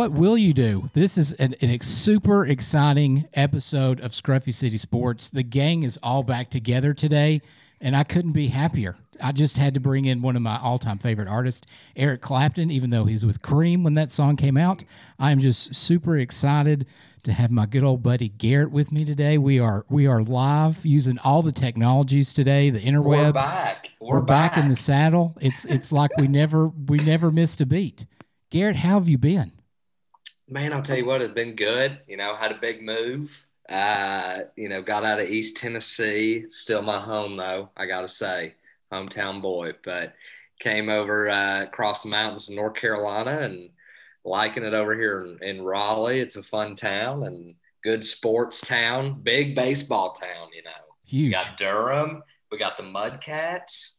What will you do? This is an, an ex- super exciting episode of Scruffy City Sports. The gang is all back together today, and I couldn't be happier. I just had to bring in one of my all time favorite artists, Eric Clapton, even though he's with Cream when that song came out. I am just super excited to have my good old buddy Garrett with me today. We are we are live using all the technologies today, the interwebs. We're back. We're, We're back in the saddle. It's it's like we never we never missed a beat. Garrett, how have you been? Man, I'll tell you what, it's been good. You know, had a big move. Uh, you know, got out of East Tennessee. Still my home though, I gotta say. Hometown boy. But came over uh, across the mountains in North Carolina and liking it over here in, in Raleigh. It's a fun town and good sports town, big baseball town, you know. Huge. We got Durham, we got the Mudcats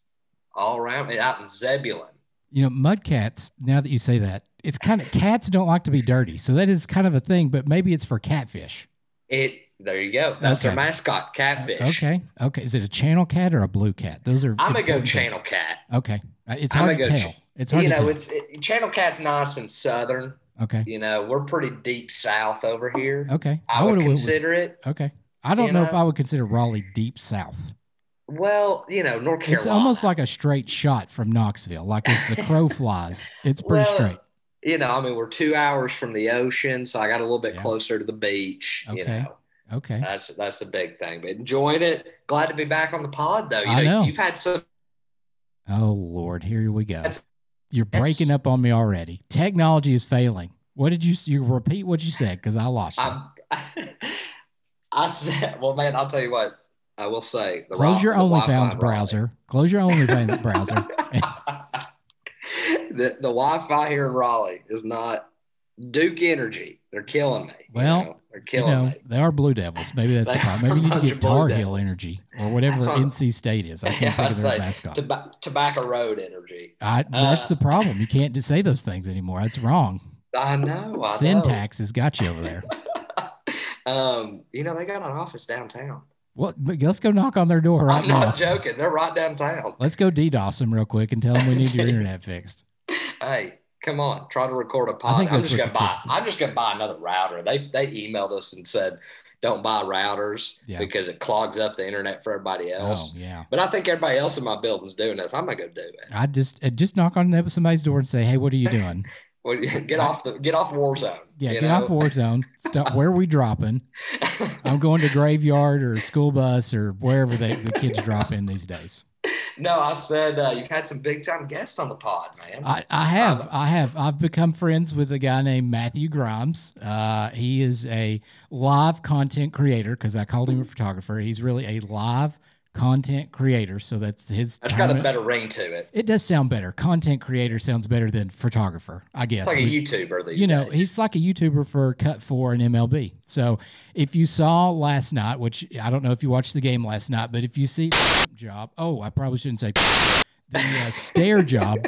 all around me out in Zebulon. You know, mudcats, now that you say that, it's kind of cats don't like to be dirty. So that is kind of a thing, but maybe it's for catfish. It there you go. That's Okay. their mascot, catfish. Okay. Okay. Is it a channel cat or a blue cat? Those are I'm gonna go channel things. cat. Okay. Uh, It's hard to tell. ch- It's hard You know, it's it, channel cat's nice and southern. okay. You know, we're pretty deep south over here. Okay. I would would've went consider it. Okay. I don't you know, if? I would consider Raleigh deep south. Well, you know, North Carolina. It's almost like a straight shot from Knoxville. Like as the crow flies, it's pretty Well, straight. You know, I mean, we're two hours from the ocean, so I got a little bit Yeah. closer to the beach. You know, Okay. that's that's the big thing. But enjoying it. Glad to be back on the pod, though. You I know. You've had some. Oh Lord, here we go. That's- You're breaking that's- up on me already. Technology is failing. What did you you repeat what you said because I lost you. I said, well, man, I'll tell you what. I will say. The Close Wi- your the Wi-Fi OnlyFans browser. Close your OnlyFans browser. the the Wi-Fi here in Raleigh is not Duke Energy. They're killing me. you Well, know? they're You killing know, me. they are Blue Devils. Maybe that's the problem. Maybe you need to get Tar Heel Energy or whatever NC State is. I can't Yeah, think of their say, mascot. Toba- Tobacco Road Energy. I, that's uh, the problem. You can't just say those things anymore. That's wrong. I know. I Syntax has got you over there. Um, you know they got an office downtown. What? but Let's go knock on their door right I'm now. not joking. They're right downtown. Let's go DDoS them real quick and tell them we need your internet fixed. Hey, come on, try to record a pod. I'm just gonna buy. I'm just gonna buy another router. They they emailed us and said, don't buy routers Yeah. because it clogs up the internet for everybody Oh else. yeah. But I think everybody else in my building's doing this. I'm gonna go do it. I just uh, just knock on somebody's door and say, "Hey, what are you doing?" Get off the get off Warzone. Yeah, get know? off Warzone. Stop. Where are we dropping? I'm going to graveyard or school bus or wherever they, the kids drop in these days. no, I said uh, you've had some big time guests on the pod, man. I, I have, Um, I have, I've become friends with a guy named Matthew Grimes. Uh, he is a live content creator because I called him a photographer. He's really a live content creator, so that's his. That's got a better ring to it. It does sound better. Content creator sounds better than photographer, I guess. It's like We- a YouTuber these you know, days. he's like a YouTuber for Cut Four and MLB. So if you saw last night, which I don't know if you watched the game last night, but if you see job, oh, I probably shouldn't say the uh, stare job.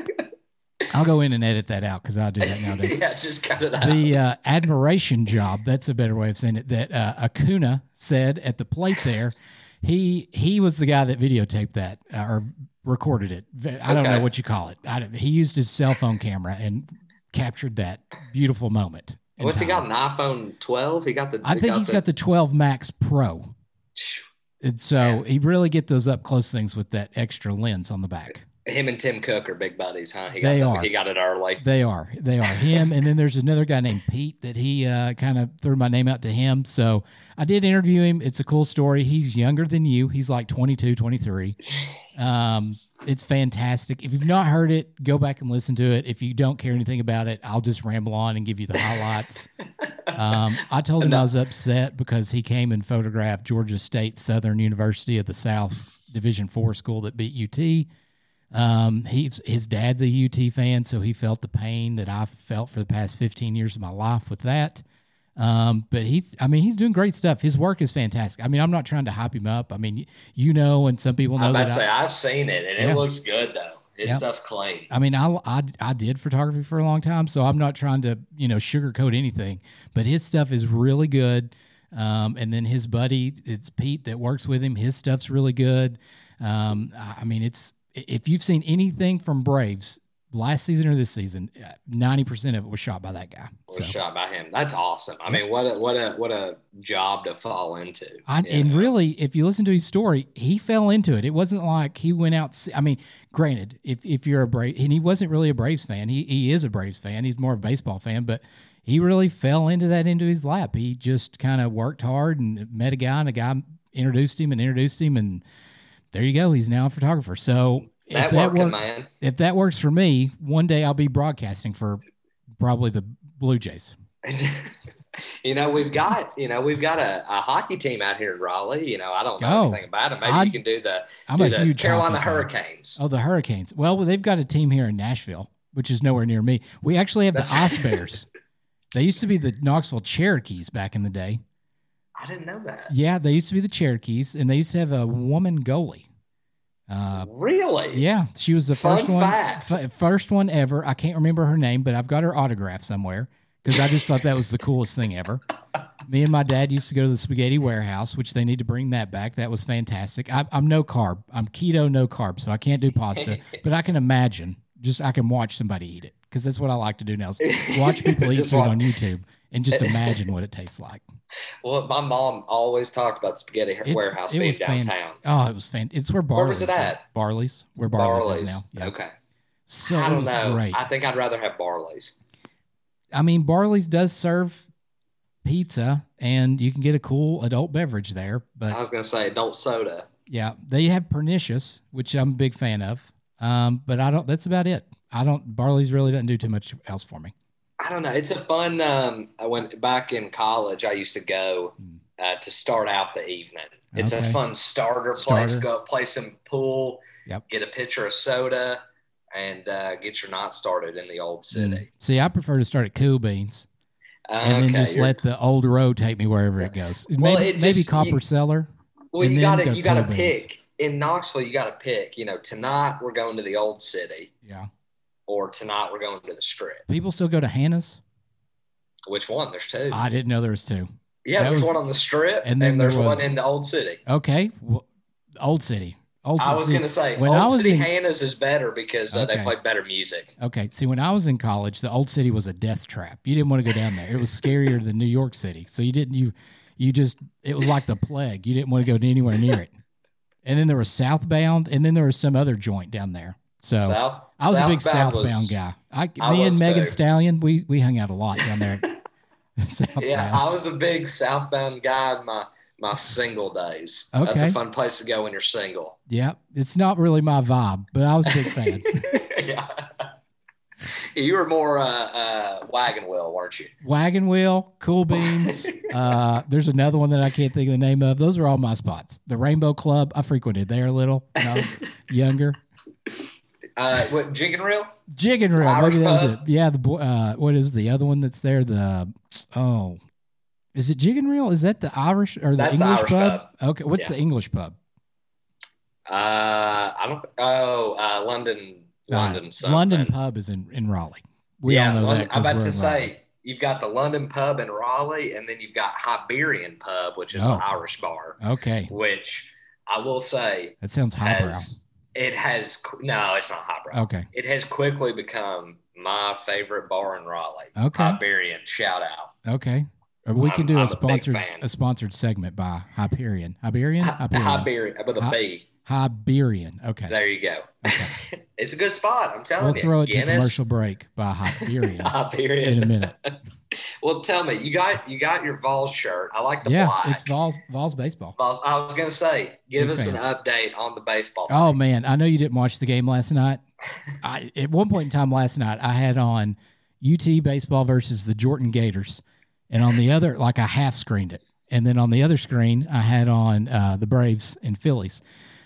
I'll go in and edit that out because I do that nowadays. yeah, just cut it out. The uh, admiration job, that's a better way of saying it, that uh, Acuna said at the plate there. He he was the guy that videotaped that uh, or recorded it. I don't know what you call it. I don't, he used his cell phone camera and captured that beautiful moment. What's he got? An iPhone 12? He got the. I he think he's got the 12 Max Pro. And so he really get those up close things with that extra lens on the back. Him and Tim Cook are big buddies, huh? He They got are. He got it early. They are. They are him. and then there's another guy named Pete that he uh, kind of threw my name out to him. So I did interview him. It's a cool story. He's younger than you. He's like 22, 23. Um, it's fantastic. If you've not heard it, go back and listen to it. If you don't care anything about it, I'll just ramble on and give you the highlights. um, I told him I was upset because he came and photographed Georgia State Southern University of the South Division Four school that beat UT. Um, he's his dad's a UT fan, so he felt the pain that I've felt for the past 15 years of my life with that. Um, but he's, I mean, he's doing great stuff. His work is fantastic. I mean, I'm not trying to hype him up. I mean, you know, and some people know I'm about that. to I- say I've seen it and Yeah. it looks good though. His Yeah. stuff's clean. I mean, I, I, I did photography for a long time, so I'm not trying to, you know, sugarcoat anything, but his stuff is really good. Um, and then his buddy, it's Pete that works with him. His stuff's really good. Um, I I mean, it's, if you've seen anything from Braves, last season or this season, uh, ninety percent of it was shot by that guy. Was So, shot by him. That's awesome. I mean, what a what a what a job to fall into. I, you and really, if you listen to his story, he fell into it. It wasn't like he went out. I mean, granted, if if you're a Brave, and he wasn't really a Braves fan. He he is a Braves fan. He's more of a baseball fan, but he really fell into that into his lap. He just kind of worked hard and met a guy, and a guy introduced him and introduced him, and there you go. He's now a photographer. So if that Networking, works, man. if that works for me, one day I'll be broadcasting for probably the Blue Jays. you know, we've got you know we've got a, a hockey team out here in Raleigh. You know, I don't know Oh, anything about it. Maybe I- you can do the, I'm do a the huge Carolina hockey fan. Hurricanes. Oh, the Hurricanes. Well, they've got a team here in Nashville, which is nowhere near me. We actually have the Ice Bears. they used to be the Knoxville Cherokees back in the day. I didn't know that. Yeah, they used to be the Cherokees, and they used to have a woman goalie. Uh, really? yeah, she was the Fun first one, fact. f- first one ever. I can't remember her name, but I've got her autograph somewhere because I just thought that was the coolest thing ever. Me and my dad used to go to the Spaghetti Warehouse, which they need to bring that back. That was fantastic. I, I'm no carb. I'm keto, no carb, so I can't do pasta. but I can imagine. Just I can watch somebody eat it because that's what I like to do now. Is watch people eat food watch. on YouTube and just imagine what it tastes like. Well, my mom always talked about Spaghetti It's- Warehouse being was fan- downtown. Oh, it was fan. It's where Where Barley's was it at? Barley's, where Barley's, Barley's. is now. Yeah. Okay. So I don't was know. great. I think I'd rather have Barley's. I mean, Barley's does serve pizza, and you can get a cool adult beverage there. But I was gonna say adult soda. yeah, they have Pernicious, which I'm a big fan of. Um, but I don't. That's about it. I don't. Barley's really doesn't do too much else for me. I don't know. It's a fun. Um, I went back in college. I used to go uh, to start out the evening. It's Okay. a fun starter, Starter. place. Go play some pool. Yep. Get a pitcher of soda, and uh, get your night started in the old city. Mm. See, I prefer to start at Cool Beans and then Okay, just let the old road take me wherever it goes. Well, Maybe, it maybe Copper you- Cellar. Well, you got go to you got to pick in Knoxville. You got to pick. You know, tonight we're going to the old city, Yeah. Or tonight we're going to the Strip. People still go to Hannah's. Which one? There's two. I didn't know there was two. yeah, that there's was- one on the Strip, and and, then there there's was- one in the old city. Okay. Well, old City. Old I was gonna say when Old I was City in- Hannah's is better because uh, Okay. they play better music. Okay. See, when I was in college, the old city was a death trap. You didn't want to go down there. It was scarier than New York City. So you didn't you you just it was like the plague. You didn't want to go anywhere near it. And then there was southbound, and then there was some other joint down there. So South, I was a big Southbound southbound was- guy. I, I me and Megan too. Stallion, we we hung out a lot down there. Yeah, I was a big Southbound guy in my my single days. Okay. That's a fun place to go when you're single. yeah, it's not really my vibe, but I was a big fan. yeah. You were more uh, uh, wagon wheel, weren't you? Wagon Wheel, Cool Beans. Uh, there's another one that I can't think of the name of. Those are all my spots. The Rainbow Club, I frequented there a little when I was younger. Uh, what Jig and Reel? Jig and Reel, Irish maybe that was it. Yeah, the boy. Uh, what is the other one that's there? The oh, is it Jig and Reel? Is that the Irish or the That's English Irish pub? Okay, what's Yeah. the English pub? Uh, I don't. Oh, uh, London, London, Uh. London pub is in in Raleigh. We yeah, all know London, that. I'm about to Raleigh. say you've got the London pub in Raleigh, and then you've got Iberian pub, which is Oh. the Irish bar, Okay, which I will say that sounds highbrow. has it has no, it's not highbrow. Okay, It has quickly become my favorite bar in Raleigh. Okay. Hyperion, shout out. okay. Or we can I'm- do I'm a a sponsored fan. a sponsored segment by Hyperion. Hyperion. Hi- Hyperion. With a B. Hyperion. Okay. There you go. Okay. it's a good spot. I'm telling you. We'll throw it to Guinness, commercial break by Hyperion Iberian. in a minute. Well, tell me, you got you got your Vols shirt. I like the yeah, black. it's Vols Vols baseball. Vols. I was gonna say, give Big us fan. an update on the baseball. Team. Oh man, I know you didn't watch the game last night. I, at one point in time last night, I had on UT baseball versus the Jordan Gators, and on the other, like I half screened it, and then on the other screen, I had on uh, the Braves and Phillies.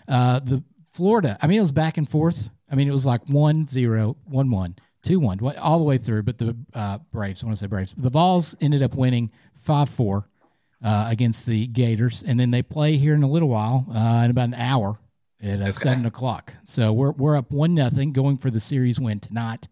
Uh, the Florida, I mean, it was back and forth. I mean, it was like one zero, one one, two one, all the way through. But the uh, Braves, I want to say Braves, the Vols ended up winning five four uh, against the Gators, and then they play here in a little while, uh, in about an hour at uh, seven o'clock. So we're we're up one nothing, going for the series win tonight.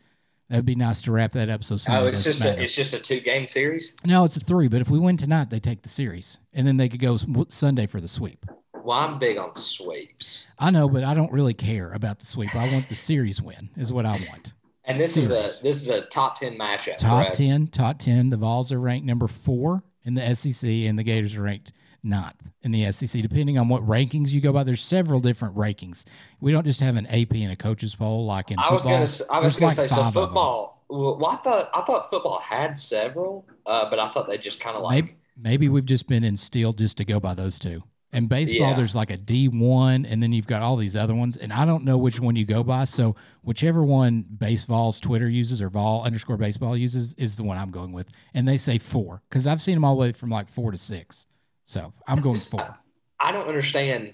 That'd be nice to wrap that up. So Oh, it's just matter. a, it's just a two game series. no, it's a three. But if we win tonight, they take the series, and then they could go Sunday for the sweep. Well, I'm big on sweeps. I know, but I don't really care about the sweep. I want the series win. Is what I want. And this series. is a this is a top ten matchup. Top correct? ten, top ten. The Vols are ranked number four in the SEC, and the Gators are ranked ninth in the SEC, depending on what rankings you go by. There's several different rankings. We don't just have an AP and a coaches poll like in I football. Was gonna, I was going to say so. Football. Well, I thought I thought football had several, uh, but I thought they just kind of like maybe, maybe we've just been instilled just to go by those two. And baseball, yeah. there's like a D one, and then you've got all these other ones, and I don't know which one you go by. So whichever one Baseball's Twitter uses or Vol underscore Baseball uses is the one I'm going with, and they say four because I've seen them all the way from like four to six. So I'm going four. I don't understand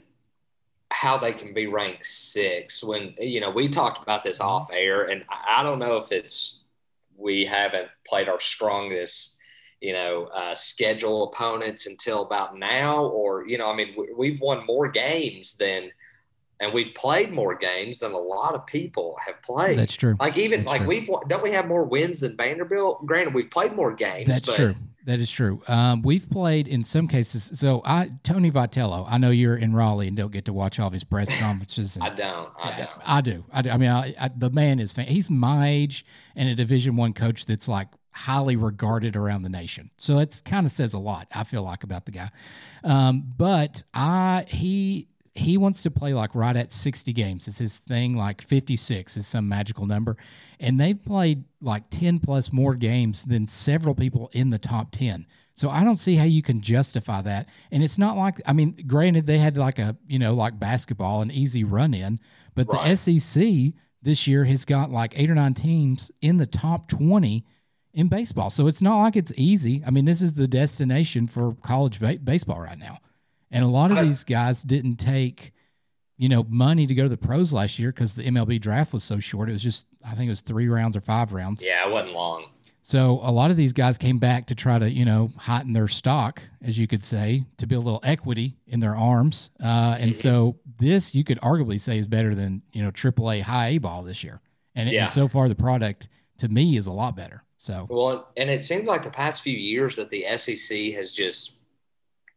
how they can be ranked six when you know we talked about this mm-hmm. off air, and I don't know if it's we haven't played our strongest you know, uh, schedule opponents until about now, or you know, I mean, we've won more games than, and we've played more games than a lot of people have played. That's true. Like even That's like true. we've don't we have more wins than Vanderbilt? Granted, we've played more games. That's but, true. That is true. Um, we've played in some cases. So I, Tony Vitello, I know you're in Raleigh and don't get to watch all his press conferences. And, I don't. I don't. I, do. I do. I mean, I, I, the man is. Fan- he's my age and a Division One coach that's like highly regarded around the nation. So it kind of says a lot. I feel like about the guy. Um, but I he he wants to play like right at 60 games is his thing like 56 is some magical number and they've played like 10 plus more games than several people in the top 10 so i don't see how you can justify that and it's not like i mean granted they had like a you know like basketball an easy run in but right. the sec this year has got like eight or nine teams in the top 20 in baseball. So it's not like it's easy. I mean, this is the destination for college ba- baseball right now. And a lot of I, these guys didn't take, you know, money to go to the pros last year because the MLB draft was so short. It was just, I think it was three rounds or five rounds. Yeah, it wasn't long. So a lot of these guys came back to try to, you know, heighten their stock, as you could say, to build a little equity in their arms. Uh, and mm-hmm. so this, you could arguably say, is better than you know AAA high A ball this year. And, yeah. and so far, the product to me is a lot better. So well, and it seems like the past few years that the SEC has just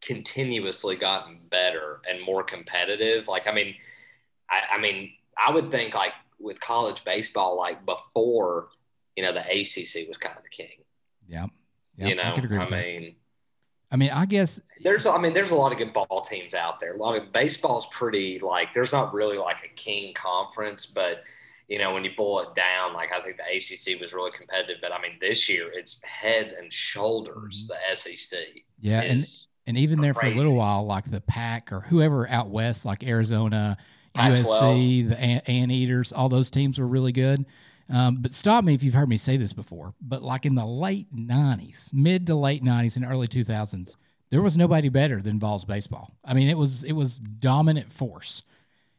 continuously gotten better and more competitive. Like, I mean, I, I mean, I would think like with college baseball, like before, you know, the ACC was kind of the king. Yeah. Yep, you know, I, I mean, I mean, I guess there's, I mean, there's a lot of good ball teams out there. A lot of baseball's pretty like, there's not really like a king conference, but you know, when you boil it down, like I think the ACC was really competitive, but I mean, this year it's head and shoulders mm-hmm. the SEC. Yeah, and and even there for a little while, like the Pac or whoever out west, like Arizona, USC, the Anteaters, all those teams were really good. Um, but stop me if you've heard me say this before. But like in the late '90s, mid to late '90s and early 2000s, there was nobody better than Vols baseball. I mean, it was it was dominant force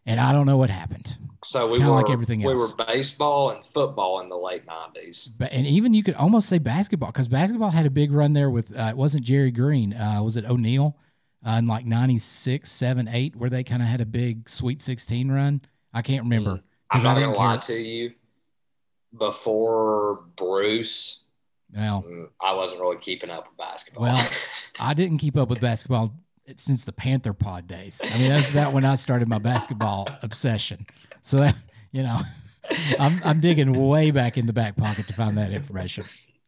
and I don't know what happened. So it's we were like everything else. We were baseball and football in the late nineties, but and even you could almost say basketball because basketball had a big run there with uh, it wasn't Jerry Green, uh, was it O'Neill uh, in like 96, 7, 8, where they kind of had a big Sweet Sixteen run. I can't remember. Mm. I'm not gonna lie to you. Before Bruce, well, mm, I wasn't really keeping up with basketball. Well, I didn't keep up with basketball since the Panther Pod days. I mean, that's about when I started my basketball obsession. So that you know, I'm I'm digging way back in the back pocket to find that information.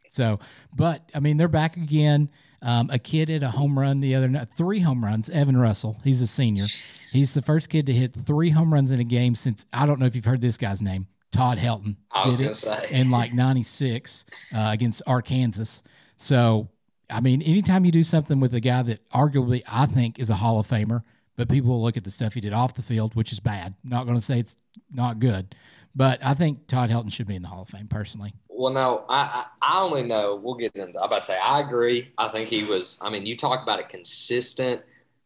So, but I mean, they're back again. Um, a kid hit a home run the other night, three home runs. Evan Russell, he's a senior. He's the first kid to hit three home runs in a game since I don't know if you've heard this guy's name. Todd Helton did it say. in like '96 uh, against Arkansas. So I mean, anytime you do something with a guy that arguably I think is a Hall of Famer, but people will look at the stuff he did off the field, which is bad. Not going to say it's not good, but I think Todd Helton should be in the Hall of Fame personally. Well, no, I, I, I only know we'll get into. I'm about to say I agree. I think he was. I mean, you talk about a consistent,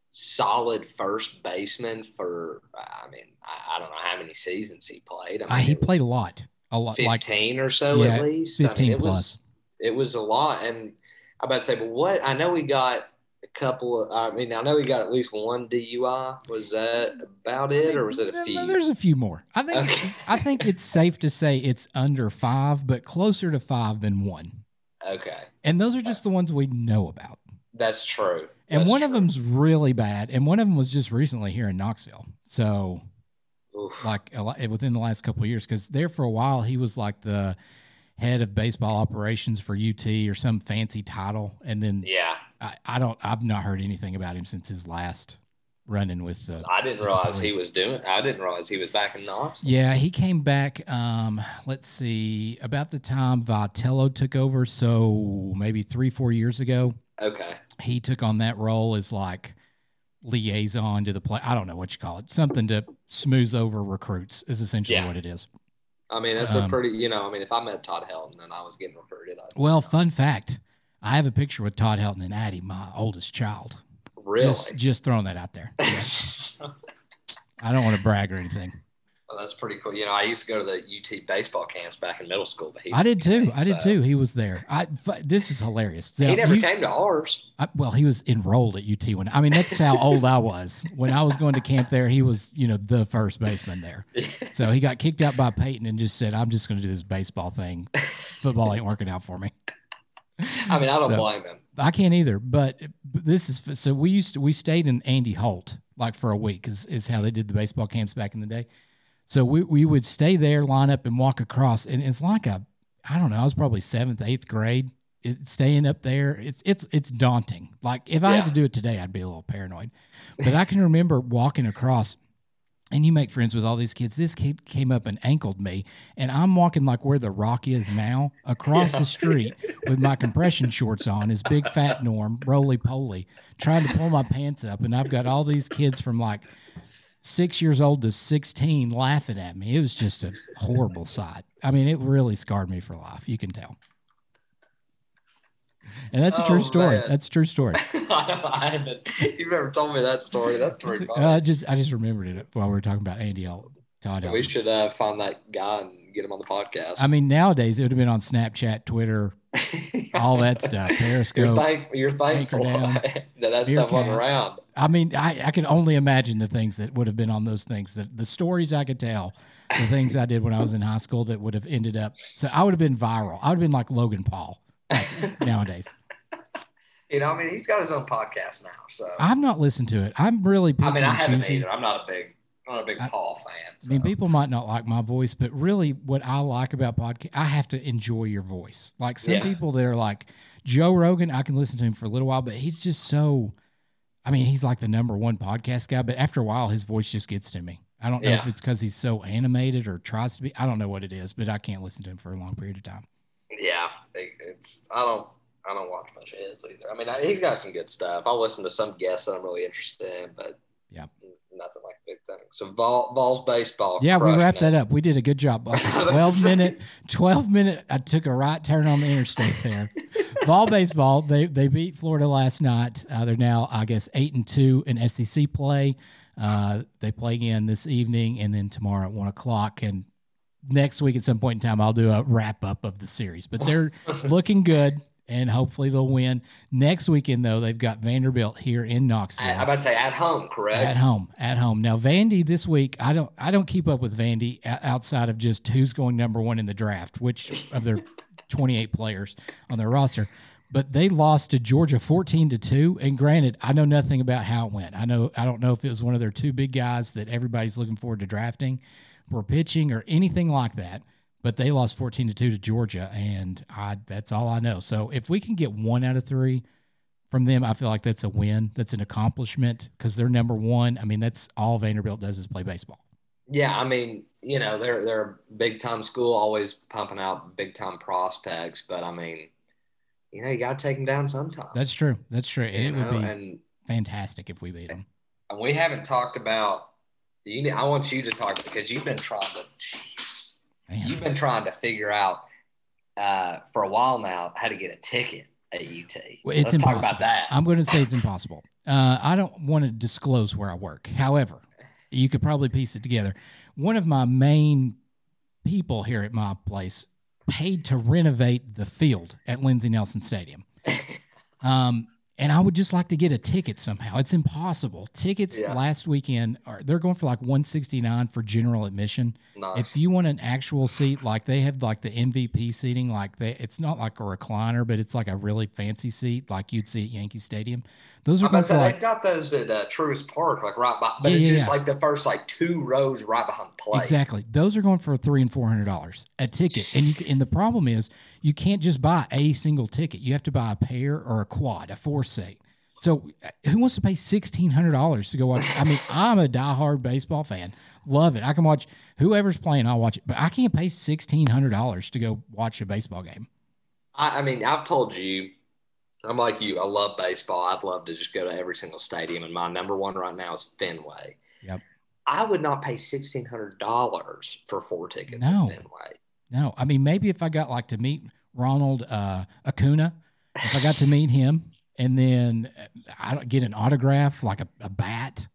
solid first baseman for. I mean, I, I don't know how many seasons he played. I uh, he played a lot, a lot, fifteen like, or so yeah, at least. Fifteen I mean, it plus. Was, it was a lot, and I about to say, but what I know we got a couple of. I mean, I know we got at least one DUI. Was that about it, or was it a few? No, there's a few more. I think. Okay. I think it's safe to say it's under five, but closer to five than one. Okay. And those are just the ones we know about. That's true. And one true. of them's really bad, and one of them was just recently here in Knoxville. So, Oof. Like a lot, within the last couple of years because there for a while he was like the head of baseball operations for UT or some fancy title, and then Yeah, I, I don't I've not heard anything about him since his last running with the. I didn't realize he was doing. I didn't realize he was back in Knoxville. Yeah, he came back. Um, let's see, about the time Vitello took over, so maybe three four years ago. Okay. he took on that role as like liaison to the play. I don't know what you call it. Something to smooth over recruits is essentially Yeah. what it is. I mean, that's a Um, pretty. You know, I mean, if I met Todd Helton and I was getting recruited, I'd, Well, fun fact. I have a picture with Todd Helton and Addie, my oldest child. really. Just just throwing that out there. Yes. I don't want to brag or anything. Well, that's pretty cool. You know, I used to go to the UT baseball camps back in middle school. But he I did too. I did too. He was there. I this is hilarious. He never you- came to ours. I, well, he was enrolled at UT when I mean that's how old I was when I was going to camp there. He was, you know, the first baseman there. So he got kicked out by Peyton and just said, "I'm just going to do this baseball thing. Football ain't working out for me." I mean, I don't So- blame him. I can't either. But, but this is so we used to we stayed in Andy Holt like for a week is is how they did the baseball camps back in the day. So we we would stay there, line up, and walk across, and it's like a I don't know. I was probably seventh, eighth grade. It, staying up there, it's it's it's daunting. Like if I had to do it today, I'd be a little paranoid. But I can remember walking across, and you make friends with all these kids. This kid came up and ankled me, and I'm walking like where the rock is now, across Yeah. the street with my compression shorts on, his big fat norm, roly poly, trying to pull my pants up, and I've got all these kids from like six years old to 16 laughing at me. It was just a horrible sight. I mean, it really scarred me for life. You can tell. And that's a Oh, true story. man. That's a true story. I, haven't. You've never told me that story. That's pretty Uh, funny. I just I just remembered it while we were talking about Andy Todd. we should uh, find that guy and get him on the podcast. I mean, nowadays it would have been on Snapchat, Twitter, all that stuff, You're, Periscope. thank, you're thankful that that stuff wasn't around. I mean, I, I can only imagine the things that would have been on those things, that the stories I could tell, the things I did when I was in high school that would have ended up. So I would have been viral. I would have been like Logan Paul like, nowadays. You know, I mean, he's got his own podcast now. So I've not listened to it. I'm really I mean, I haven't choosing. either. I'm not a big, I'm not a big I- Paul fan. I mean, people might not like my voice, but really, what I like about podcast, I have to enjoy your voice. Like some Yeah. people that are like Joe Rogan, I can listen to him for a little while, but he's just so. I mean, he's like the number one podcast guy, but after a while, his voice just gets to me. I don't know if it's because he's so animated or tries to be. I don't know what it is, but I can't listen to him for a long period of time. Yeah, it, it's I don't I don't watch much of his either. I mean, I, he's got some good stuff. I'll listen to some guests that I'm really interested in, but Yeah. Nothing like big thing. So Vol, Vols baseball. Yeah, we wrapped it. that up. We did a good job. Like I was a 12 minute, 12 minute. I took a right turn on the interstate there. Ball baseball, they they beat Florida last night. Uh, they're now, I guess, eight and two in SEC play. Uh, they play again this evening and then tomorrow at one o'clock. And next week at some point in time, I'll do a wrap up of the series. But they're looking good and hopefully they'll win. Next weekend, though, they've got Vanderbilt here in Knoxville I, I'm about to say at home, correct? at home at home. Now vandy this week i don't i don't keep up with vandy outside of just who's going number one in the draft which of their 28 players on their roster. But they lost to georgia 14 to 2 and granted i know nothing about how it went. I know i don't know if it was one of their two big guys that everybody's looking forward to drafting were pitching or anything like that but they lost 14 to 2 to georgia and i that's all i know so if we can get one out of three from them, I feel like that's a win. That's an accomplishment because they're number one. I mean, that's all Vanderbilt does is play baseball. Yeah, I mean, you know, they're they're a big time school, always pumping out big time prospects, but I mean, you know, you got to take them down sometime. That's true. That's true. You it would be and fantastic if we beat them. and we haven't talked about. You, I want you to talk because you've been trying to. Jeez, Man. you've been trying to figure out uh, for a while now how to get a ticket at UT. Well, it's Let's talk about that. I'm going to say it's impossible. Uh, I don't want to disclose where I work. However, you could probably piece it together. One of my main people here at my place paid to renovate the field at Lindsey Nelson Stadium. Um, and I would just like to get a ticket somehow. It's impossible. Tickets Yeah. last weekend are they're going for like 169 for general admission. Nice. If you want an actual seat, like they have like the MVP seating, like they it's not like a recliner, but it's like a really fancy seat, like you'd see at Yankee Stadium. Those are going for like they've got those at uh, Truist Park, like right by, but Yeah, it's yeah, just like the first like two rows right behind the plate. Exactly. Those are going for three and four hundred dollars a ticket, and you and the problem is you can't just buy a single ticket. You have to buy a pair or a quad, a four seat. So uh, who wants to pay sixteen hundred dollars to go watch? I mean, I'm a diehard baseball fan, love it. I can watch whoever's playing, I'll watch it, but I can't pay sixteen hundred dollars to go watch a baseball game. I, I mean, I've told you, I'm like you. I love baseball. I'd love to just go to every single stadium, and my number one right now is Fenway. Yep. I would not pay sixteen hundred dollars for four tickets No. at Fenway. No, I mean maybe if I got like to meet Ronald uh, Acuna, if I got to meet him, and then uh, I get an autograph, like a, a bat.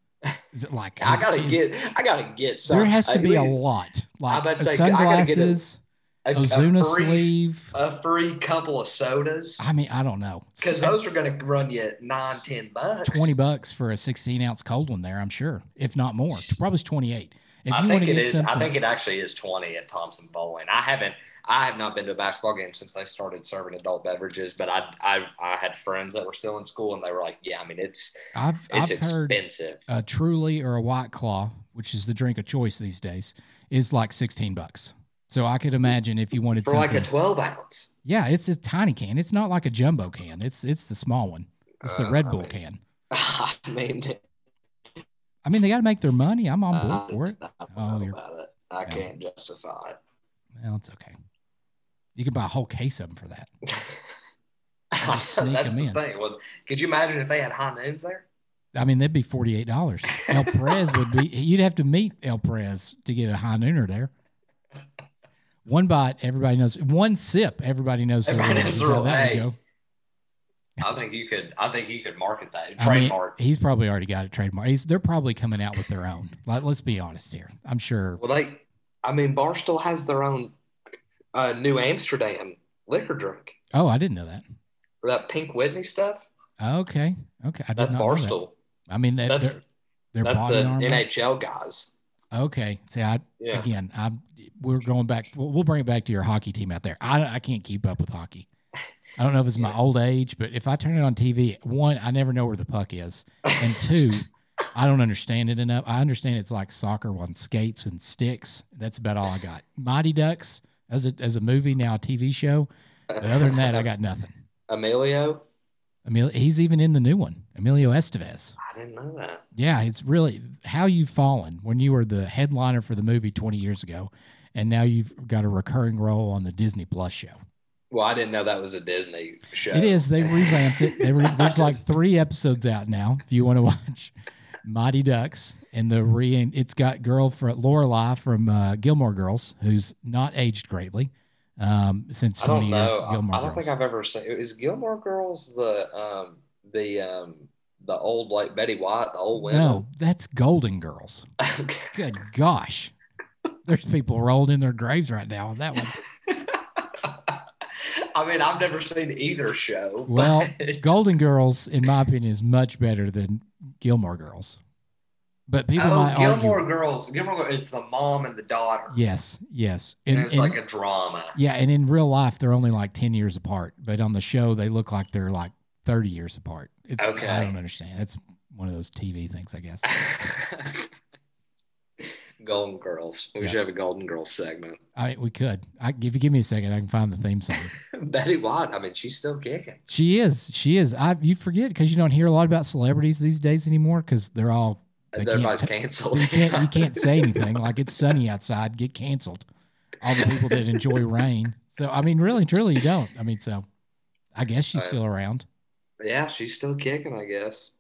Is it like I gotta is- get. I gotta get some. There has to I- be a lot, like to say, I a- sunglasses, a, a Ozuna free, sleeve. a free couple of sodas I mean, I don't know, because those are gonna run you nine, ten bucks. twenty bucks for a sixteen ounce cold one there. I'm sure, if not more, probably twenty eight. If I think it is. I think it actually is twenty at Thompson-Boling. I haven't. I have not been to a basketball game since they started serving adult beverages. But I, I, I had friends that were still in school, and they were like, "Yeah, I mean, it's I've it's I've heard expensive." a Truly or a White Claw, which is the drink of choice these days, is like sixteen bucks. So I could imagine if you wanted for like a twelve ounce. yeah, it's a tiny can. It's not like a jumbo can. It's it's the small one. It's the Uh, Red I Bull mean- can. I mean, I mean, they got to make their money. I'm on board uh, for it. I Oh, you're- it. I yeah. can't justify it. Well, it's okay. You can buy a whole case of them for that. Just That's sneak the in. thing. Well, could you imagine if they had high noons there? I mean, that'd be forty eight dollars. El Pres would be. You'd have to meet El Pres to get a high nooner there. One bite, everybody knows. One sip, everybody knows. Everybody knows the Is rule. Hey. Go. I think you could. I think you could market that I mean, trademark. he's probably already got a trademark. He's, they're probably coming out with their own. Like, let's be honest here. I'm sure. well, they. I mean, Barstool has their own uh, New Amsterdam liquor drink. Oh, I didn't know that. Or that Pink Whitney stuff. Okay, okay. I That's not know that. Barstool. I mean, that, That's they're, they're that's body the armor. NHL guys. Okay. See, I Yeah. again, I'm we're going back. We'll, we'll bring it back to your hockey team out there. I I can't keep up with hockey. I don't know if it's my old age, but if I turn it on TV, one, I never know where the puck is, and two, I don't understand it enough. I understand it's like soccer on skates and sticks. That's about all I got. Mighty Ducks as a as a movie now a TV show, but other than that, I got nothing. Emilio. Emilio, he's even in the new one, Emilio Estevez. I didn't know that. Yeah, it's really how you've fallen when you were the headliner for the movie 20 years ago, and now you've got a recurring role on the Disney Plus show. Well, I didn't know that was a Disney show. It is. They revamped it. They re- there's like three episodes out now. If you want to watch Mighty Ducks and the re, it's got girl for Lorelai from uh, Gilmore Girls, who's not aged greatly um, since 20 don't years. know. I, Gilmore I don't Girls. think I've ever seen. Is Gilmore Girls the um the um the old like Betty White, the old women? no, that's Golden Girls. Good gosh, there's people rolled in their graves right now on that one. I mean, I've never seen either show. Well, but- Golden Girls, in my opinion, is much better than Gilmore Girls. But people oh, might Gilmore argue. Girls. Gilmore Girls. It's the mom and the daughter. Yes, yes. and And, it's and- like a drama. yeah, and in real life, they're only like 10 years apart. But on the show, they look like they're like 30 years apart. It's Okay. I don't understand. It's one of those TV things, I guess. Golden Girls. We Yeah. should have a Golden Girls segment. I mean, we could. I, if you give me a second, I can find the theme song. Betty White. I mean, she's still kicking. She is. She is. I you forget because you don't hear a lot about celebrities these days anymore because they're all They Everybody's canceled. you can't you can't say anything like it's sunny outside get canceled all the people that enjoy rain so i mean really truly you don't i mean so i guess she's Uh, still around Yeah, she's still kicking, I guess.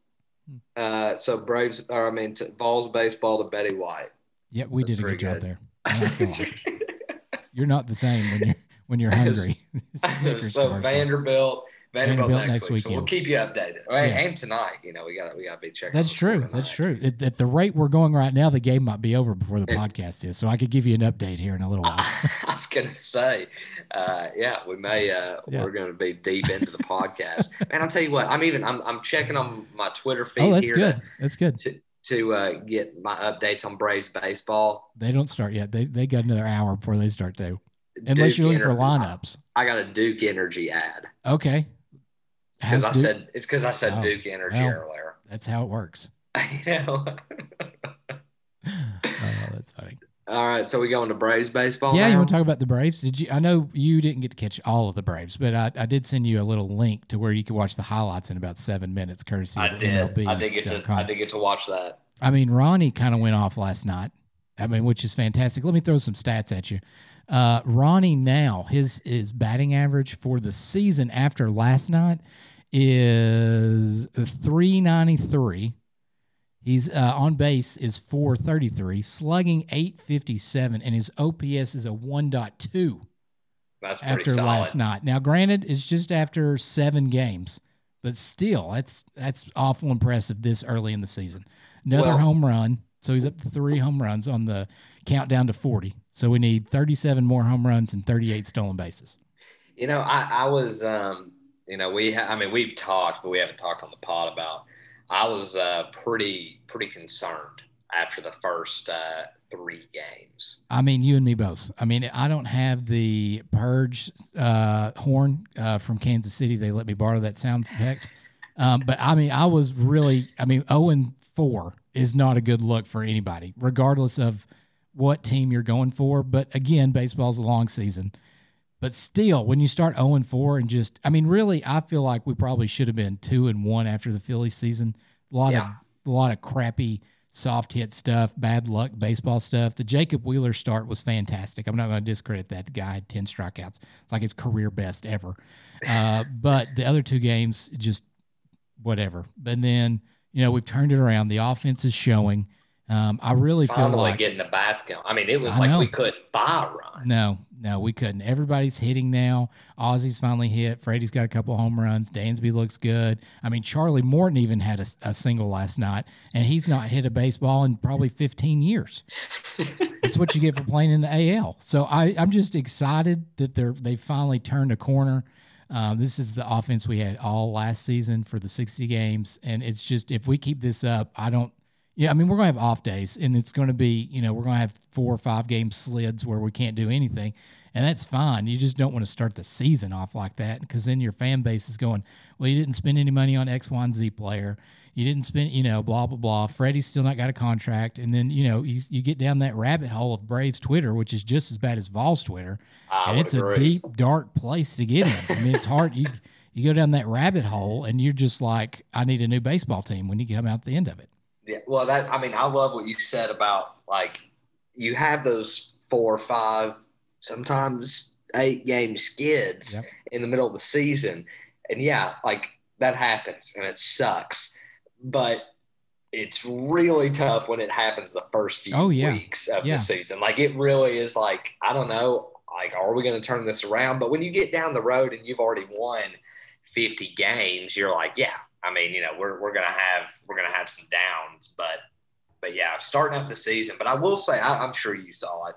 Hmm. Uh, so Braves, or I mean, t- Vols baseball to Betty White. Yeah we That's did a good job good. there I you're not the same when you're when you're hungry Snickers so commercial. Vanderbilt Vanderbilt, Vanderbilt next, next week. So we'll keep you updated. Right? Yes. And tonight, you know, we got to we got to be checking. That's true. That's true. At, at the rate we're going right now, the game might be over before the It- podcast is. So I could give you an update here in a little while. I was gonna say, uh, yeah, we may. Uh, Yeah. We're gonna be deep into the podcast, and I'll tell you what. I'm even. I'm, I'm checking on my Twitter feed oh, that's here good. That's good. to to uh, get my updates on Braves baseball. They don't start yet. They they got another hour before they start to. Unless Duke you're looking for lineups. I got a Duke Energy ad Okay. because I Duke- said it's because I said Oh, Duke Energy well. earlier. that's how it works. you know. Oh, that's funny. All right, so we going to Braves baseball. yeah, you want to talk about the Braves? Did you? I know you didn't get to catch all of the Braves, but I, I did send you a little link to where you could watch the highlights in about seven minutes, courtesy I of did. MLB. I did get to. I did get to watch that. I mean, Ronnie kind of went off last night. I mean, which is fantastic. Let me throw some stats at you. Uh, Ronnie now his his batting average for the season after last night is three ninety three. He's uh, on base is four thirty three, slugging eight fifty seven, and his OPS is a one point two That's pretty after solid. last night. Now, granted, it's just after seven games, but still, that's that's awful impressive this early in the season. Another Well- home run, so he's up to three home runs on the countdown to forty. So we need thirty-seven more home runs and thirty-eight stolen bases. You know, I, I was, um, you know, we, ha- I mean, we've talked, but we haven't talked on the pod about. I was uh, pretty, pretty concerned after the first uh, three games. I mean, you and me both. I mean, I don't have the purge uh, horn uh, from Kansas City. They let me borrow that sound effect. Um, but I mean, I was really, I mean, 0 and 4 is not a good look for anybody, regardless of what team you're going for. But again, baseball's a long season. But still, when you start 0 and 4 and just, I mean, really, I feel like we probably should have been 2 and 1 after the Phillies season. A lot Yeah. of, a lot of crappy soft hit stuff, bad luck baseball stuff. The Jacob Wheeler start was fantastic. I'm not going to discredit that. The guy had 10 strikeouts. It's like his career best ever. Uh, but the other two games, just whatever. And then, you know, we've turned it around. The offense is showing. Um, I really feel Finally like getting the bats going. I mean, it was I like know. we couldn't buy a run. no, no, we couldn't. Everybody's hitting now. Ozzy's finally hit. Freddie's got a couple home runs. Dansby looks good. I mean, Charlie Morton even had a, a single last night, and he's not hit a baseball in probably 15 years. That's what you get for playing in the AL. So I, I'm just excited that they're they finally turned a corner. Um, this is the offense we had all last season for the 60 games, and it's just if we keep this up, I don't. Yeah, I mean we're gonna have off days, and it's gonna be you know we're gonna have four or five game slids where we can't do anything, and that's fine. You just don't want to start the season off like that because then your fan base is going, well, you didn't spend any money on X, Y, and Z player. You didn't spend, you know, blah blah blah. Freddie's still not got a contract, and then you know you, you get down that rabbit hole of Braves Twitter, which is just as bad as Vols Twitter, I and it's agree. a deep, dark place to get in. I mean, it's hard. You you go down that rabbit hole, and you're just like, I need a new baseball team when you come out the end of it. Yeah, well, that I mean, I love what you said about like you have those four, or five, sometimes eight game skids Yep. in the middle of the season, and yeah, like that happens and it sucks, but it's really tough when it happens the first few Oh, yeah. weeks of Yeah. the season. Like it really is like I don't know, like are we going to turn this around? But when you get down the road and you've already won fifty games, you're like, yeah. I mean, you know, we're we're gonna have we're gonna have some downs, but but yeah, starting up the season. But I will say, I, I'm sure you saw it.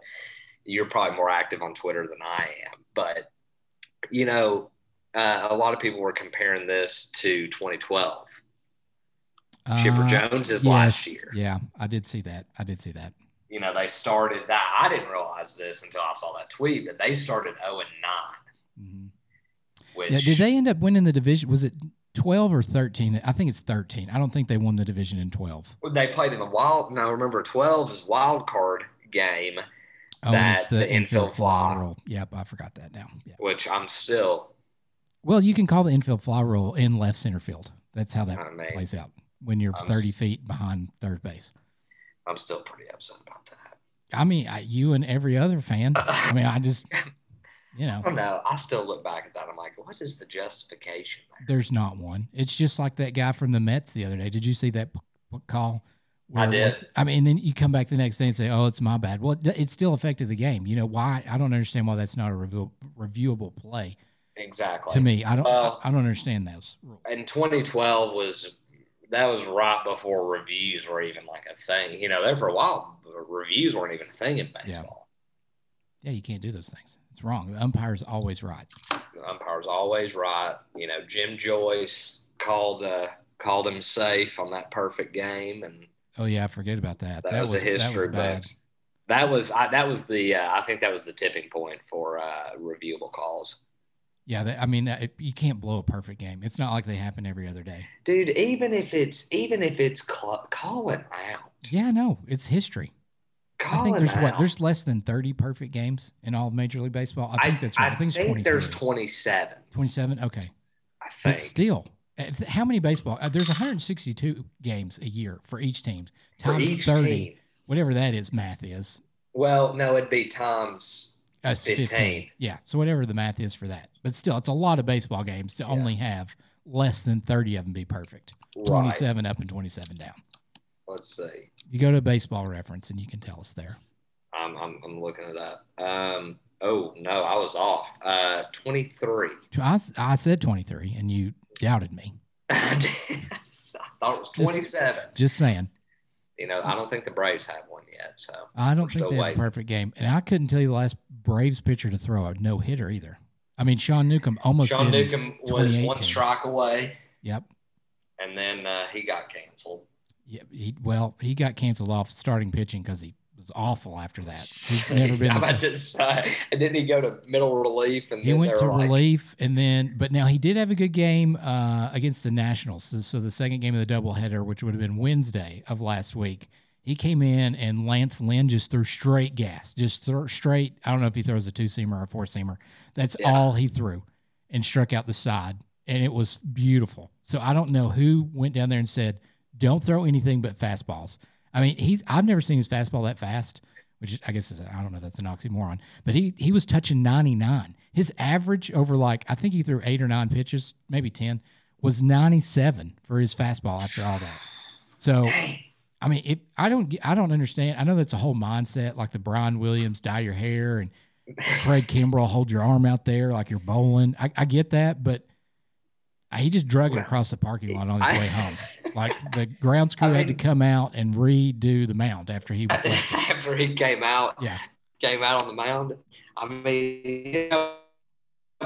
You're probably more active on Twitter than I am, but you know, uh, a lot of people were comparing this to 2012. Chipper Uh, Jones is last year. Yeah, I did see that. I did see that. You know, they started that. I didn't realize this until I saw that tweet, but they started 0 and 9, hmm which Yeah, did they end up winning the division? Was it twelve or thirteen? I think it's thirteen. I don't think they won the division in twelve. they played in the wild. Now remember, 12 is wild card game, Oh, That, it's the, the infield, infield fly rule. Yep, I forgot that now. Yeah. which I'm still. Well, you can call the infield fly rule in left center field. That's how that I mean, plays out when you're I'm thirty feet behind third base. I'm still pretty upset about that. I mean, I, you and every other fan. I mean, I just, you know, I don't know. I still look back at that. I'm like, what is the justification there? there's not one. It's just like that guy from the Mets the other day. Did you see that p- p- call? I did. I mean, and then you come back the next day and say, "Oh, it's my bad." Well, it, it still affected the game. You know why? I don't understand why that's not a review, reviewable play. exactly. To me, I don't. Well- I don't understand those rules. and 2012 was that was right before reviews were even like a thing. You know, there for a while, reviews weren't even a thing in baseball. Yeah, you can't do those things. It's wrong. The umpire's always right. The umpire's always right. You know, Jim Joyce called uh, called him safe on that perfect game, and Oh yeah, I forget about that. that, That, was, was the that history was That was I, that was the uh, I think that was the tipping point for uh, reviewable calls. Yeah, that, I mean, it, you can't blow a perfect game. It's not like they happen every other day. Dude, even if it's even if it's cl- calling out, Yeah, no, it's history. I think there's what there's less than 30 perfect games in all of Major League Baseball. I think that's right. I, think, it's there's 27. 27. Okay, I but still, uh, how many baseball? Uh, there's 162 games a year for each team times each 30, team. whatever that is. Math is Well, no, it'd be Tom's. That's 15. 15. Yeah. So whatever the math is for that. But still, it's a lot of baseball games to only have less than 30 of them be perfect. Right. 27 up and 27 down. Let's see. You go to baseball reference and you can tell us there. I'm, I'm, I'm looking it up. Um, oh, no, I was off. Uh, 23. I, I, said 23 and you doubted me. I thought it was 27. Just saying. You know, I don't think the Braves have one yet. So I don't think they had a perfect game. And I couldn't tell you the last Braves pitcher to throw a no hitter either. I mean, Sean Newcomb almost Sean. Newcomb was one strike away, Yep. and then uh, he got canceled. Yep. He, well, he got canceled off starting pitching because he was awful after that. He's never been. About to say, and then he go to middle relief, and He then went to like, relief, and then, but now he did have a good game uh, against the Nationals. So, so the second game of the doubleheader, which would have been Wednesday of last week, he came in and Lance Lynn just threw straight gas, just threw straight. I don't know if he throws a two seamer or a four seamer. That's Yeah. all he threw, and struck out the side, and it was beautiful. So I don't know who went down there and said, "Don't throw anything but fastballs." I mean, he's I've never seen his fastball that fast which I guess is I don't know if that's an oxymoron, but he he was touching 99. His average over like I think he threw eight or nine pitches, maybe 10, was 97 for his fastball after all that. So I mean, it, I don't I don't understand. I know that's a whole mindset, like the Brian Williams dye your hair and Craig Kimbrel hold your arm out there like you're bowling. I, I get that, but uh, he just drug it across the parking lot on his I- way home. Like the grounds crew I had to come out and redo the mound after he after he came out, Yeah. came out on the mound. I mean, you know,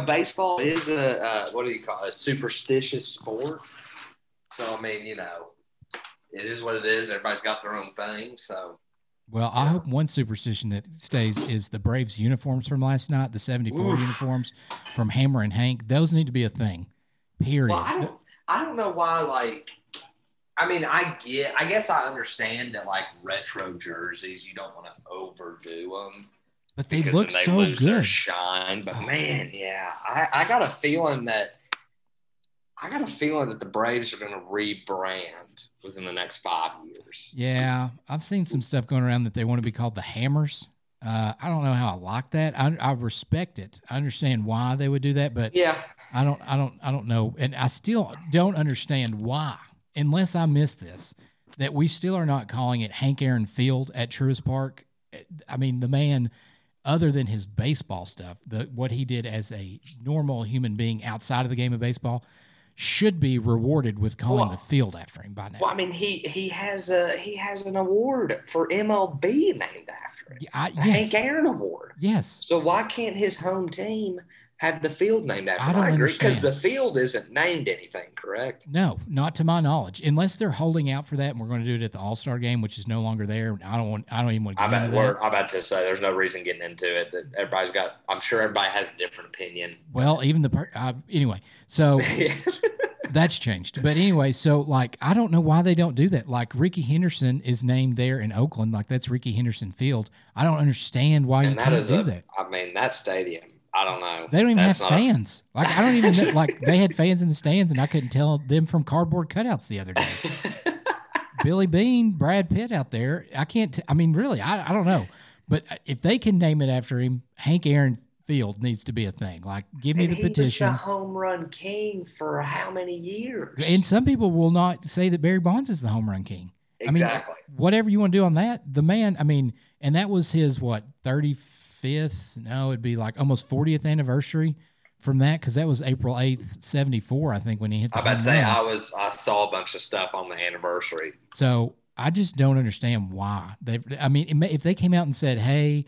baseball is a uh, what do you call it? a superstitious sport. So I mean, you know, it is what it is. Everybody's got their own thing. So Well, I hope one superstition that stays is the Braves uniforms from last night, the 74 Oof. uniforms from Hammer and Hank. Those need to be a thing. Period. well, I don't, I don't know why. Like, I mean, I get, I guess I understand that like retro jerseys, you don't want to overdo them. but they look they so lose their good. shine. But Oh. man, yeah, I, I got a feeling that I got a feeling that the Braves are going to rebrand within the next five years. Yeah, I've seen some stuff going around that they want to be called the Hammers. Uh, I don't know how I like that. I, I respect it. I understand why they would do that, but Yeah, I don't, I don't, I don't know, and I still don't understand why, unless I missed this, that we still are not calling it Hank Aaron Field at Truist Park. I mean, the man, other than his baseball stuff, the what he did as a normal human being outside of the game of baseball, should be rewarded with calling Well- the field after him by now. well, I mean, he he has a he has an award for MLB named after it, I, yes, Hank Aaron Award. yes, So why can't his home team have the field named after? I don't agree because the field isn't named anything, correct? no, not to my knowledge, unless they're holding out for that, and we're going to do it at the All Star game, which is no longer there. I don't want, I don't even want to I get bet into that. I'm about to say there's no reason getting into it. That everybody's got. I'm sure everybody has a different opinion. Well, even the per- uh, anyway, so that's changed. But anyway, so like I don't know why they don't do that. Like Rickey Henderson is named there in Oakland, like that's Rickey Henderson Field. I don't understand why you and that can't do a, that. I mean, that stadium. I don't know. They don't even That's have not a- fans. Like I don't even know. Like they had fans in the stands, and I couldn't tell them from cardboard cutouts the other day. Billy Beane, Brad Pitt out there. I can't. T- I mean, really, I, I don't know. But uh, if they can name it after him, Hank Aaron Field needs to be a thing. Like, give me and the he was petition. the home run king for how many years? And some people will not say that Barry Bonds is the home run king. I mean, exactly. whatever you want to do on that, the man, I mean, and that was his, what, 35th? No, it'd be like almost 40th anniversary from that because that was April eighth, seventy four. I think when he hit. The I about to say run. I was I saw a bunch of stuff on the anniversary. So I just don't understand why they. I mean, it may- if they came out and said, "Hey,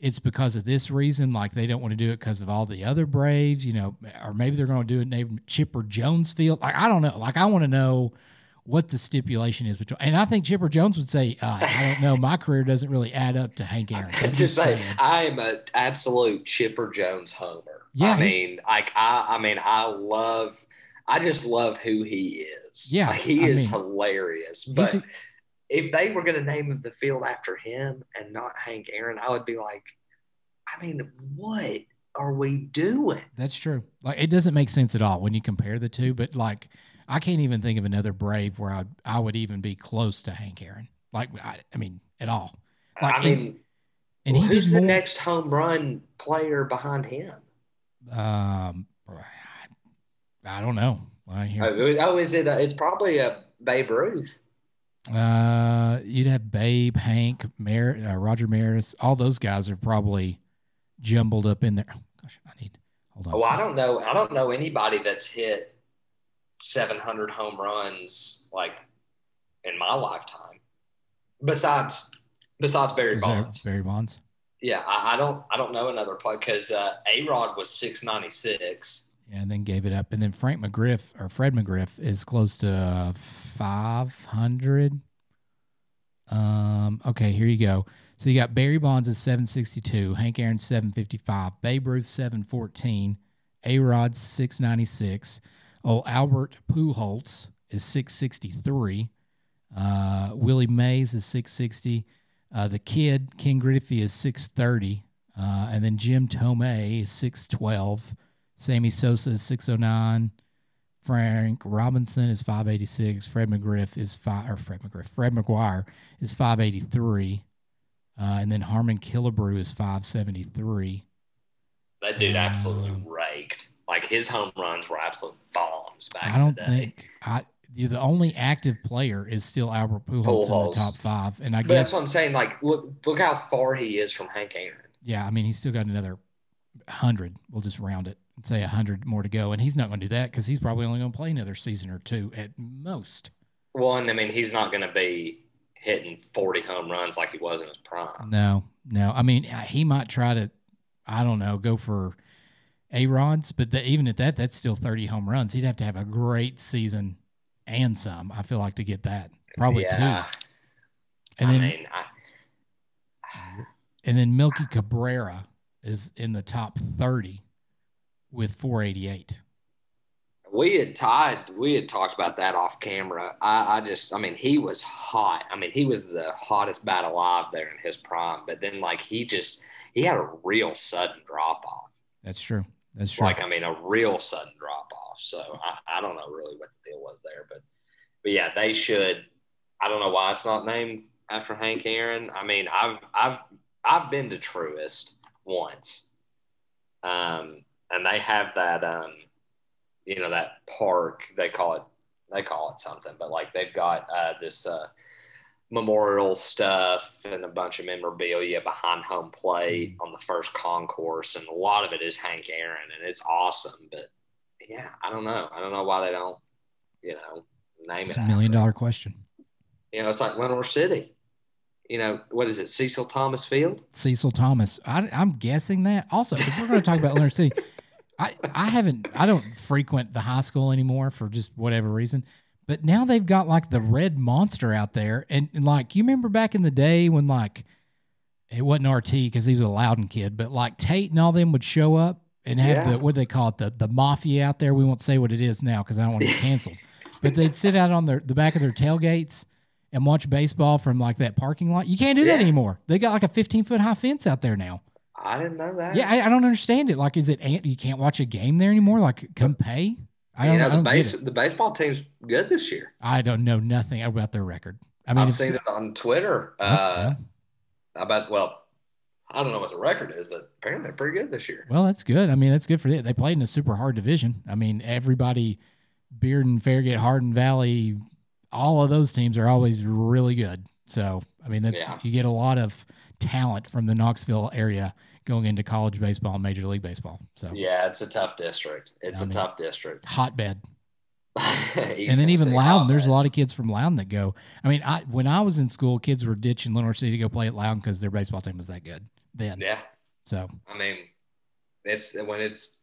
it's because of this reason," like they don't want to do it because of all the other Braves, you know, or maybe they're going to do it named Chipper Jones Field. Like I don't know. Like I want to know what the stipulation is between. And I think Chipper Jones would say, uh, "I don't know. My career doesn't really add up to Hank Aaron. I'm just just say saying. I am an absolute Chipper Jones homer. Yeah, I mean, like I, I mean, I love, I just love who he is. Yeah, Like, he I is mean, hilarious. But a- if they were going to name the field after him and not Hank Aaron, I would be like, I mean, what are we doing? That's true. Like it doesn't make sense at all when you compare the two. But like, I can't even think of another Brave where I I would even be close to Hank Aaron. Like I, I mean, at all. Like, I and- mean, And well, he who's the more. next home run player behind him? Um, I don't know. I hear. Oh, oh, is it? Uh, it's probably a Babe Ruth. Uh, you'd have Babe, Hank, Mer- uh, Roger Maris. All those guys are probably jumbled up in there. Oh, gosh, I need. Hold on. Oh, I don't know. I don't know anybody that's hit 700 home runs like in my lifetime. Besides, besides Barry Bonds. Barry Bonds. Yeah, I, I don't. I don't know another play because uh, A Rod was 696. Yeah, and then gave it up. And then Frank McGriff or Fred McGriff is close to 500. Um, okay, here you go. So you got Barry Bonds is 762, Hank Aaron 755, Babe Ruth 714, A Rod 696, old Albert Pujols is 663, uh, Willie Mays is 660, uh, the kid Ken Griffey is 630, uh, and then Jim Thome is 612. Sammy Sosa is 609. Frank Robinson is 586. Fred McGriff is five or Fred McGriff. Fred McGuire is 583. Uh, and then Harmon Killebrew is 573. That dude absolutely Um, raked. Like his home runs were absolute bombs back I don't in the day. think I the only active player is still Albert Pujols in the top five. And I But that's guess what I'm saying. Like, look, look how far he is from Hank Aaron. yeah, I mean he's still got another hundred. We'll just round it and say hundred more to go. And he's not going to do that because he's probably only going to play another season or two at most. One, I mean, he's not going to be hitting 40 home runs like he was in his prime. No, no. I mean, he might try to, I don't know, go for a rods, but the, even at that, that's still 30 home runs. He'd have to have a great season and some, I feel like, to get that. Probably yeah. two. And I then, mean, I, and then Milky Cabrera is in the top 30 with 488. we had tied, we had talked about that off camera. I, I just, I mean, he was hot. I mean, he was the hottest bat alive there in his prime. But then, like, he just, he had a real sudden drop off. That's true. That's true. Like, I mean, a real sudden drop off. So I, I don't know really what the deal was there, but but yeah, they should. I don't know why it's not named after Hank Aaron. I mean, I've I've I've been to Truist once, um, and they have that um, you know, that park. They call it they call it something, but like they've got uh, this uh, memorial stuff and a bunch of memorabilia behind home plate mm. on the first concourse, and a lot of it is Hank Aaron, and it's awesome. But yeah, I don't know. I don't know why they don't, you know, name it's it. a million dollar question. You know, it's like Lenoir City. You know, what is it, Cecil Thomas Field? Cecil Thomas. I, I'm guessing that. Also, if we're going to talk about Lenoir City, I, I haven't, I don't frequent the high school anymore for just whatever reason. But now they've got like the red monster out there. And, and like, you remember back in the day when like, it wasn't RT because he was a Loudon kid, but like Tate and all them would show up and have Yeah. the, what do they call it? The, the mafia out there. We won't say what it is now because I don't want to get canceled. but they'd sit out on their, the back of their tailgates and watch baseball from like that parking lot. You can't do that anymore. They got like a 15 foot high fence out there now. I didn't know that. Yeah, I, I don't understand it. Like, is it you can't watch a game there anymore? Like, come pay? I don't, you know, the don't base the baseball team's good this year. I don't know nothing about their record. I mean, I've seen it on Twitter. Oh, Uh, about well, I don't know what the record is, but apparently they're pretty good this year. well, that's good. I mean, that's good for them. They played in a super hard division. I mean, everybody, Bearden, Farragut, Hardin Valley, all of those teams are always really good. So, I mean, that's Yeah. you get a lot of talent from the Knoxville area going into college baseball and Major League Baseball. So Yeah, it's a tough district. It's I a mean- tough district. hotbed. And then even Loudon, oh, there's a lot of kids from Loudon that go. I mean, I when I was in school, kids were ditching Lenoir City to go play at Loudon because their baseball team was that good then. Yeah, So I mean, it's when it's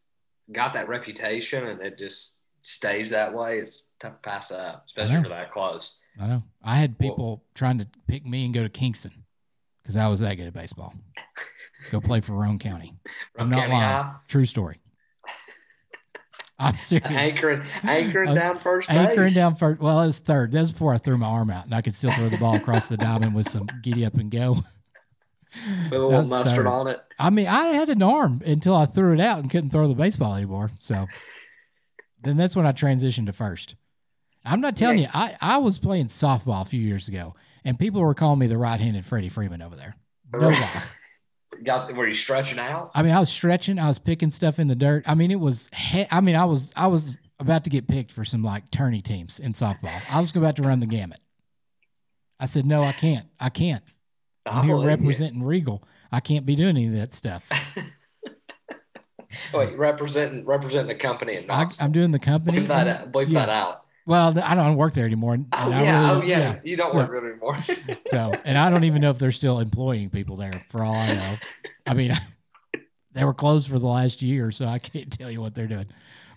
got that reputation and it just stays that way. It's tough to pass up, especially for that close. I know I had Well- people trying to pick me and go to Kingston because I was that good at baseball. go play for Roane County. I'm not County lying. High, True story. I'm serious. Anchoring, anchoring down first base. Anchoring down first. Well, it was third. That was before I threw my arm out, and I could still throw the ball across the diamond with some giddy up and go. with a little mustard third. on it. I mean, I had an arm until I threw it out and couldn't throw the baseball anymore. So then that's when I transitioned to first. I'm not telling you, I, I was playing softball a few years ago, and people were calling me the right-handed Freddie Freeman over there. No lie. Got were you stretching out? I mean, I was stretching, I was picking stuff in the dirt. I mean, it was. He- I mean, I was I was about to get picked for some like tourney teams in softball. I was about to run the gamut. I said, no, I can't. I can't. I'm here representing Regal. I can't be doing any of that stuff. Wait, representing representing the company in I. I'm doing the company. Bleep that and-. Bleep yeah. that out. Well, I don't work there anymore. Oh yeah, really- oh yeah. You don't So- work there anymore. So, and I don't even know if they're still employing people there. For all I know, I mean, they were closed for the last year, so I can't tell you what they're doing.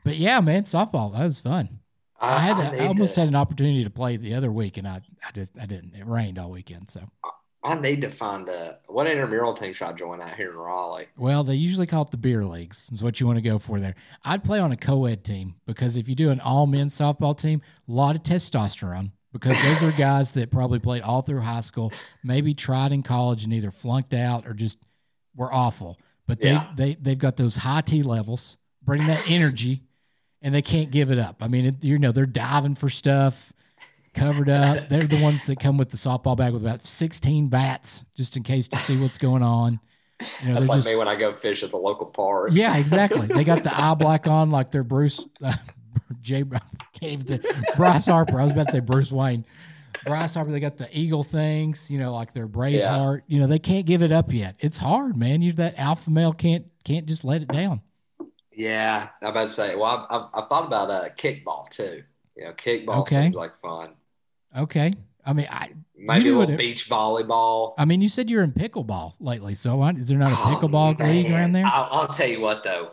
But yeah, man, softball that was fun. I had to, I, almost had an opportunity to play the other week, and I I just I didn't. It rained all weekend, so I need to find a what intramural team should I join out here in Raleigh? well they usually call it the beer leagues. Is what you want to go for there. I'd play on a co-ed team because if you do an all men's softball team, a lot of testosterone because those are guys that probably played all through high school, maybe tried in college and either flunked out or just were awful. But they Yeah. they they've got those high T levels, bring that energy, and they can't give it up. I mean, it, you know, they're diving for stuff, covered up. They're the ones that come with the softball bag with about sixteen bats just in case to see what's going on. You know, That's like just me when I go fish at the local park. yeah, exactly. They got the eye black on like they're Bruce uh, Jay Bryce Harper. I was about to say Bruce Wayne. Bryce Harper, they got the eagle things, you know, like they're Braveheart. You know, they can't give it up yet. It's hard, man. You that alpha male can't can't just let it down. Yeah, I'm about to say. Well, I've, I've, I've thought about uh, kickball too. You know, kickball Okay. seems like fun. Okay. I mean, I Maybe a little it- beach volleyball. I mean, you said you're in pickleball lately, so why, is there not a Oh, pickleball league around there? I'll, I'll tell you what, though,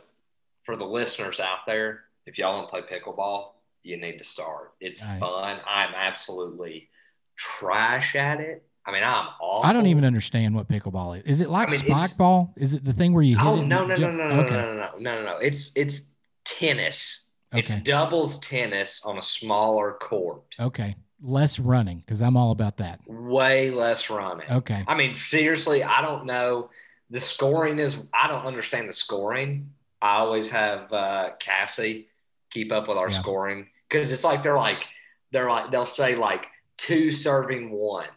for the listeners out there, if y'all want to play pickleball, you need to start. It's right. fun. I'm absolutely trash at it. I mean, I'm awful. I don't even understand what pickleball is. Is it like I mean, spike ball? Is it the thing where you hit Oh it? no no no no no, okay. no no no no no no! It's it's tennis. It's doubles tennis on a smaller court. Okay. Less running because I'm all about that. Way less running. Okay. I mean, seriously, I don't know. The scoring is, I don't understand the scoring. I always have uh, Cassie keep up with our Yeah. scoring because it's like they're like, they're like, they'll say like two serving one.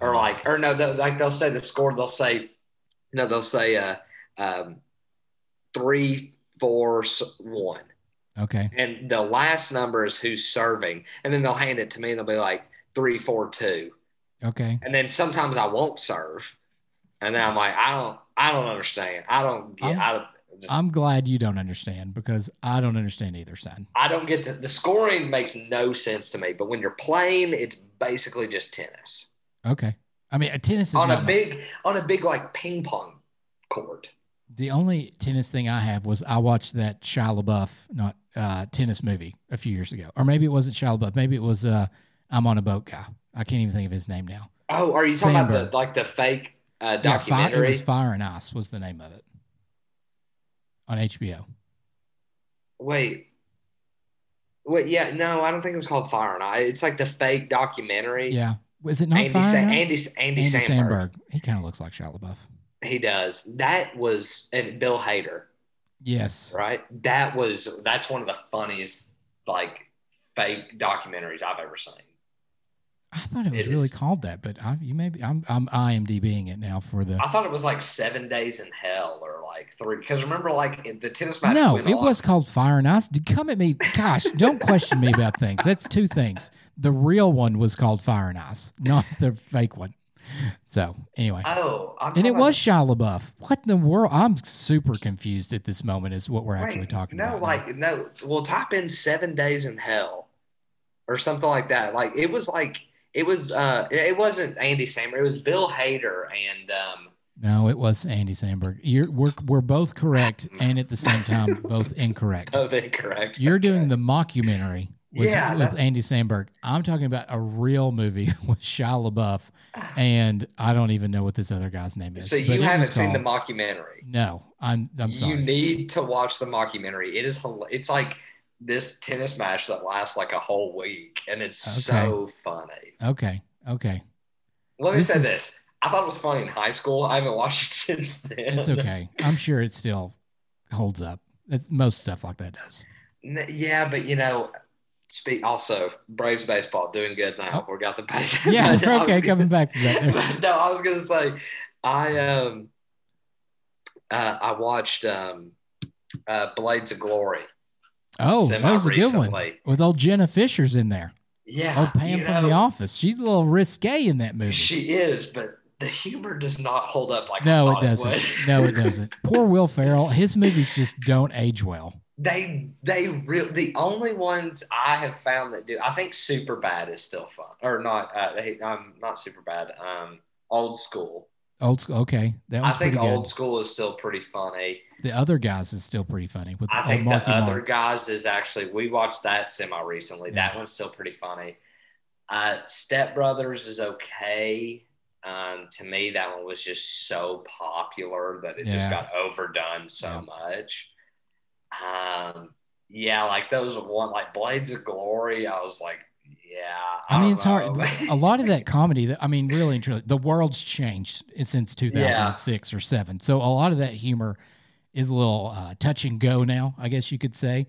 Or Oh, like, or no, they'll, like they'll say the score, they'll say, no, they'll say uh, um, three, four, one. Okay. And the last number is who's serving. And then they'll hand it to me and they'll be like three, four, two. Okay. And then sometimes I won't serve. And then I'm like, I don't, I don't understand. I don't get, I'm- I don't, just, I'm glad you don't understand because I don't understand either side. I don't get the, the scoring makes no sense to me. But when you're playing, it's basically just tennis Okay. I mean, a tennis is on a big, on a big like ping pong court. The only tennis thing I have was I watched that Shia LaBeouf not uh, tennis movie a few years ago, or maybe it wasn't Shia LaBeouf. Maybe it was uh, I'm on a boat guy. I can't even think of his name now. Oh, are you talking about the like the fake uh, Yeah, Fi- it was Fire and Ice was the name of it on HBO. Wait. Wait, yeah, no, I don't think it was called Fire and I. It's like the fake documentary. Yeah, was it not Andy, Fire Sa- Andy, Andy, Andy Samberg. Samberg. He kind of looks like Shia LaBeouf. He does. That was and Bill Hader, Yes. right? That was that's one of the funniest like fake documentaries I've ever seen. I thought it was It really is. called that, but I, you maybe I'm I'm IMDBing it now for the. I thought it was like seven days in hell or like three because remember like the tennis match. No, it on. was called Fire and Ice. Come at me. Gosh, don't question me about things. That's two things. The real one was called Fire and Ice, not the fake one. So anyway, Oh, I'm and it was Shia LaBeouf. What in the world? I'm super confused at this moment. Is what we're actually talking no, about. No, like no. Well, type in Seven Days in Hell or something like that. Like it was like it was. uh It wasn't Andy Samberg. It was Bill Hader and. um no, it was Andy Samberg. You're we're we're both correct, and at the same time both incorrect. Oh, they correct. You're doing the mockumentary with, Yeah, with Andy Samberg. I'm talking about a real movie with Shia LaBeouf, ah. and I don't even know what this other guy's name is. So you haven't seen the mockumentary. No, I'm I'm sorry. You need to watch the mockumentary. It is. It's like this tennis match that lasts like a whole week, and it's Okay. so funny. okay, okay, Let me This say is- this: I thought it was funny in high school. I haven't watched it since then. it's okay. I'm sure it still holds up. It's most stuff like that does. Yeah, but you know, speak also Braves baseball doing good now. Oh. We got the pay. Yeah, okay, gonna- coming back to that. No, I was gonna say, I um, uh, I watched um, uh, Blades of Glory. Oh, that was a good one with old Jenna Fischer's in there. Yeah, Oh, Pam from The Office. She's a little risque in that movie. She is, but the humor does not hold up like no, it doesn't. would. no, it doesn't. Poor Will Ferrell. His movies just don't age well. They they real the only ones I have found that do. I think Super Bad is still fun, or not? Uh, they, um, not Super Bad. Um, Old School. Old school. Okay, that I think pretty good. Old School is still pretty funny. The other guys is still pretty funny with I think the other Mark. guys is actually we watched that semi recently. Yeah. That one's still pretty funny. Uh, Step Brothers is okay. Um, to me, that one was just so popular that it just got overdone so Yeah. much. Um, yeah, like those one like Blades of Glory. I was like, yeah. I mean, don't it's hard. A lot of that comedy. That I mean, really and truly, the world's changed since 2006 or seven. So a lot of that humor is a little uh, touch and go now. I guess you could say,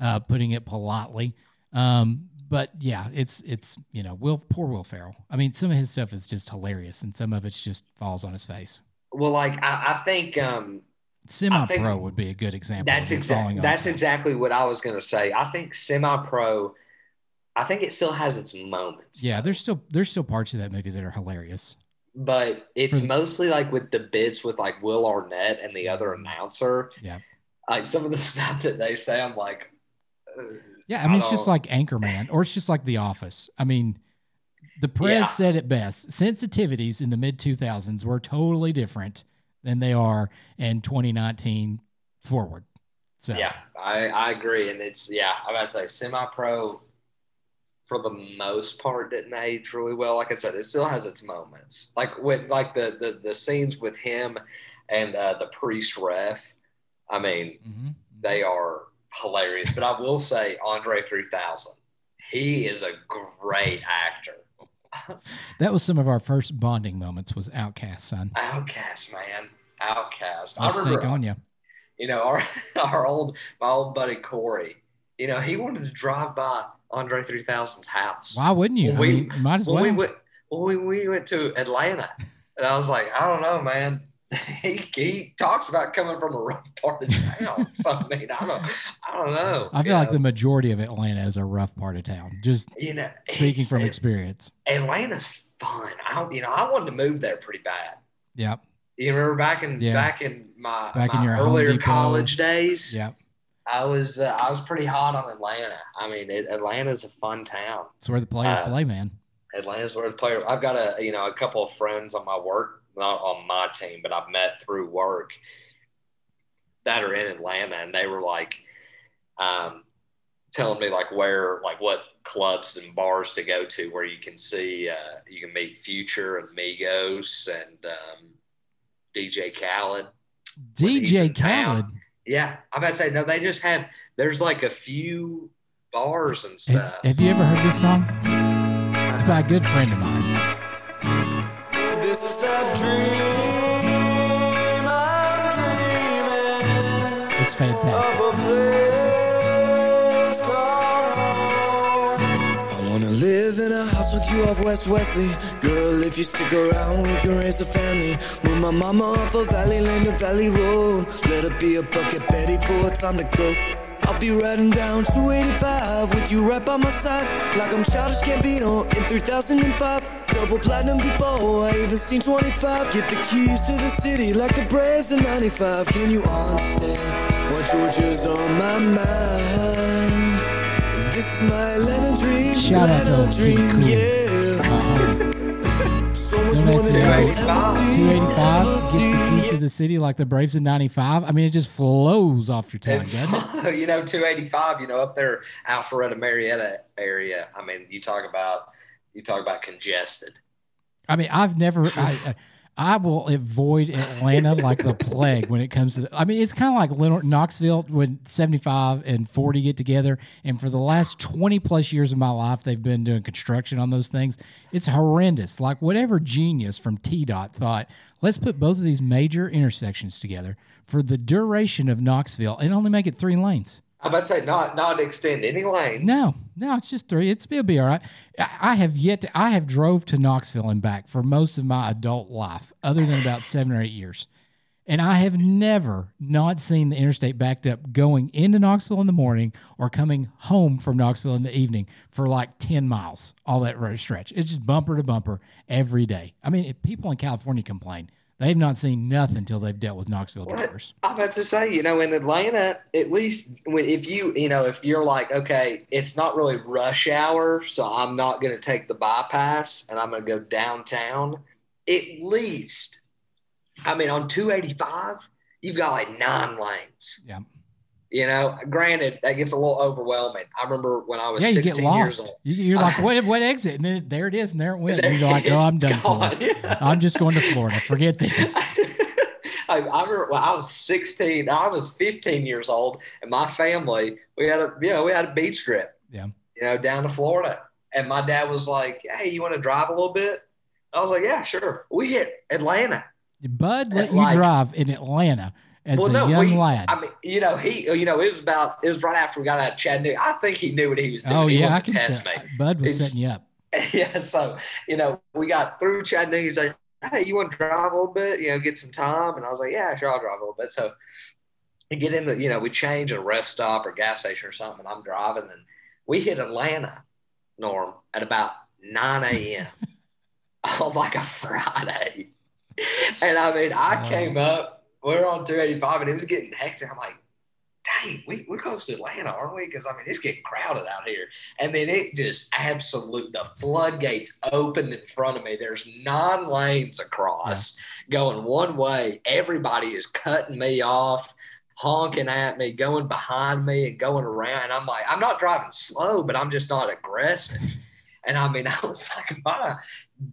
uh, putting it politely. Um, but yeah, it's it's you know, Will poor Will Ferrell. I mean, some of his stuff is just hilarious, and some of it just falls on his face. well, like I, I think um, Semi think pro would be a good example. That's exactly that's exactly what I was gonna say. I think semi pro. I think it still has its moments. Yeah, there's still there's still parts of that movie that are hilarious. but it's For- mostly like with the bits with like Will Arnett and the other announcer. Yeah. Like some of the stuff that they say, I'm like, uh, Yeah, I mean, I it's just like Anchorman, or it's just like The Office. I mean, the press Yeah. said it best. Sensitivities in the mid 2000s were totally different than they are in 2019 forward. So, yeah, I, I agree. And it's, yeah, about to say semi pro for the most part didn't age really well. Like I said, it still has its moments. Like with like the the, the scenes with him and uh, the priest ref. I mean, Mhm. they are hilarious. But I will say, Andre 3000, he is a great actor. That was some of our first bonding moments. Was OutKast, son. OutKast, man. OutKast. I'll stake on you. you know, our, our old, my old buddy Corey, you know, he wanted to drive by Andre 3000's house. Why wouldn't you? Well, I we- mean, might as When well. we went, when we, we went to Atlanta, and I was like, I don't know, man. He, he talks about coming from a rough part of town. so I mean, I don't, I don't know. I feel like the majority of Atlanta is a rough part of town. Just you know, speaking from experience. Atlanta's fun. I, you know, I wanted to move there pretty bad. Yep. You remember back in Yeah. back in my, Back in your earlier college days. Yep. I was uh, I was pretty hot on Atlanta. I mean, it, Atlanta's a fun town. It's where the players Uh, play, man. Atlanta's where the players. I've got a you know a couple of friends on my work, not on my team, but I've met through work that are in Atlanta, and they were like, um, telling me like where like what clubs and bars to go to where you can see uh, you can meet Future and Migos and um, DJ Khaled. DJ in town. Khaled. Yeah, I'm about to say no. They just have there's like a few bars and Have, stuff. have you ever heard this song? It's by a good friend of mine. It's fantastic. a. I wanna live in a house with you off West Wesley. Girl, if you stick around, we can raise a family. Move my mama off of Valley Lane to Valley Road. Let her be a bucket Betty for time to go. I'll be riding down 285 with you right by my side. Like I'm childish Gambino in 3005. double platinum before I even seen 25. Get the keys to the city like the Braves in 95. Can you understand Georgia's on my mind? This is my Atlanta dream. Shout out to Atlanta old dream, Cool. yeah. So much Don't more ask than me I about will ever see, 285 ever gets the keys see. to the city like the Braves in 95. I mean, it just flows off your tongue, doesn't it? you know, 285, you know, up there, Alpharetta, Marietta area. I mean, you talk about you talk about congested. I mean, I've never. I, I will avoid Atlanta like the plague when it comes to. I mean, it's kind of like Leonard, Knoxville when seventy five and forty get together, and for the last twenty plus years of my life, they've been doing construction on those things. It's horrendous. Like whatever genius from T Dot thought, let's put both of these major intersections together for the duration of Knoxville and only make it three lanes. I'm about to say not not extend any lanes. No, no, it's just three. It's it'll be all right. I, have yet to. I have drove to Knoxville and back for most of my adult life, other than about seven or eight years, and I have never not seen the interstate backed up going into Knoxville in the morning or coming home from Knoxville in the evening for like ten miles. All that road stretch. It's just bumper to bumper every day. I mean, people in California complain, they've not seen nothing until they've dealt with Knoxville drivers. I'm about to say, you know, in Atlanta, at least when, if you, you know, if you're like, okay, it's not really rush hour, so I'm not going to take the bypass and I'm going to go downtown. At least, I mean, on 285, you've got like nine lanes. Yeah. You know, granted, that gets a little overwhelming. I remember when I was Yeah, you 16 get years old. You, you're like, what, what exit? And then there it is, and there it went. And you're like, oh, I'm done for. Gone. Yeah. I'm just going to Florida. Forget this. I, I remember when I was 16, I was 15 years old, and my family, we had a, you know, we had a beach trip. Yeah. You know, down to Florida. And my dad was like, Hey, you want to drive a little bit? I was like, Yeah, sure. We hit Atlanta. Bud let you Like- drive in Atlanta as Well, a no, young we- lad. I mean, you know, he, you know, it was about, it was right after we got out of Chattanooga. I think he knew what he was doing. oh He yeah, I can test say me. Bud was It's- setting you up. yeah, so you know, we got through Chattanooga. He's like, "Hey, you want to drive a little bit? You know, get some time." And I was like, "Yeah, sure, I'll drive a little bit." So we get in the, you know, we change at a rest stop or gas station or something, and I'm driving, and we hit Atlanta, Norm, at about 9 a.m. on like a Friday. And I mean, I Wow. came up, we are on 285, and it was getting hectic. I'm like, dang, we, we're close to Atlanta, aren't we? Because I mean, it's getting crowded out here. And then it just absolute, the floodgates opened in front of me. There's nine lanes across going one way. Everybody is cutting me off, honking at me, going behind me, and going around. And I'm like, I'm not driving slow, but I'm just not aggressive. And I mean, I was like, my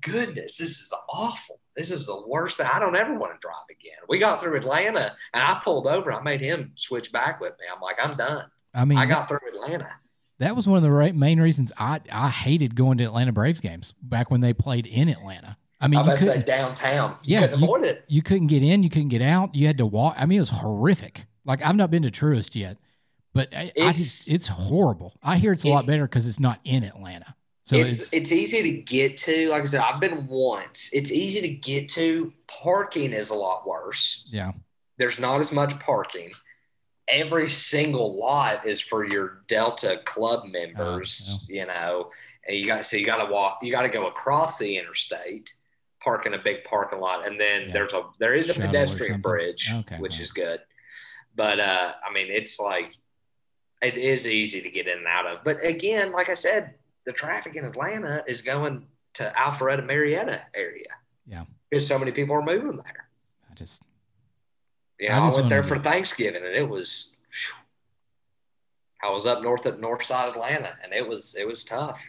goodness, this is awful. This is the worst thing. I don't ever want to drive again. We got through Atlanta and I pulled over. I made him switch back with me. I'm like, I'm done. I mean, I got through Atlanta. that was one of the right, main reasons I I hated going to Atlanta Braves games back when they played in Atlanta. I mean, I'm you say downtown. You Yeah, couldn't you- avoid it. you couldn't get in, you couldn't get out. You had to walk. I mean, it was horrific. Like I've not been to Truist yet, but I, I just It's- it's horrible. I hear it's a lot better because it's not in Atlanta. So it's, it's, it's easy to get to. Like I said, I've been once. It's easy to get to. Parking is a lot worse. yeah, There's not as much parking. Every single lot is for your Delta club members, you know. And you got so you got to walk. You got to go across the interstate, park in a big parking lot, and then Yeah. there's a there is a Shuttle pedestrian bridge, Okay, which is good. But uh, I mean, it's like it is easy to get in and out of. But again, like I said, the traffic in Atlanta is going to Alpharetta, Marietta area. Yeah. because so many people are moving there. I just You I know, I, just went there for Thanksgiving, and it was. I was up north at north side Atlanta, and it was it was tough.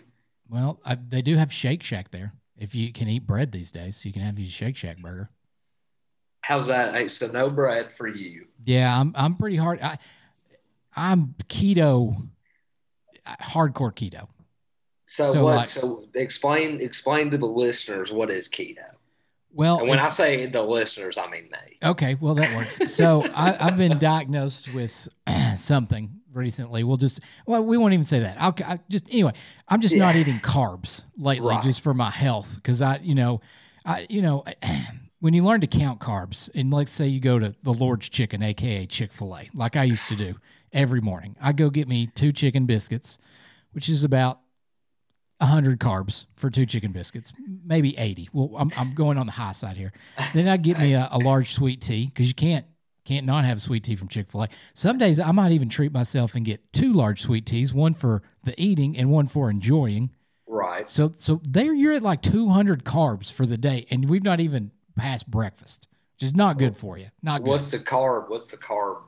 well, I, they do have Shake Shack there. If you can eat bread these days, you can have your Shake Shack burger. How's that? Hey, so no bread for you. Yeah, I'm I'm pretty hard. I I'm keto, hardcore keto. So, So, what? like- so explain explain to the listeners what is keto. Well, And when I say the listeners, I mean me. Okay, well that works. So I, I've been diagnosed with something recently. We'll just well, we won't even say that. I'll I just anyway. I'm just not eating carbs lately, Right. just for my health, because I, you know, I, you know, when you learn to count carbs, and let's say you go to the Lord's Chicken, aka Chick Fil A, like I used to do every morning, I go get me two chicken biscuits, which is about 100 carbs for two chicken biscuits, maybe 80. Well, I'm, I'm going on the high side here. Then I get me a, a large sweet tea because you can't can't not have sweet tea from Chick Fil A. Some days I might even treat myself and get two large sweet teas, one for the eating and one for enjoying. Right. So so there you're at like 200 carbs for the day, and we've not even passed breakfast, which is not good for you. Not good. What's the carb? What's the carb?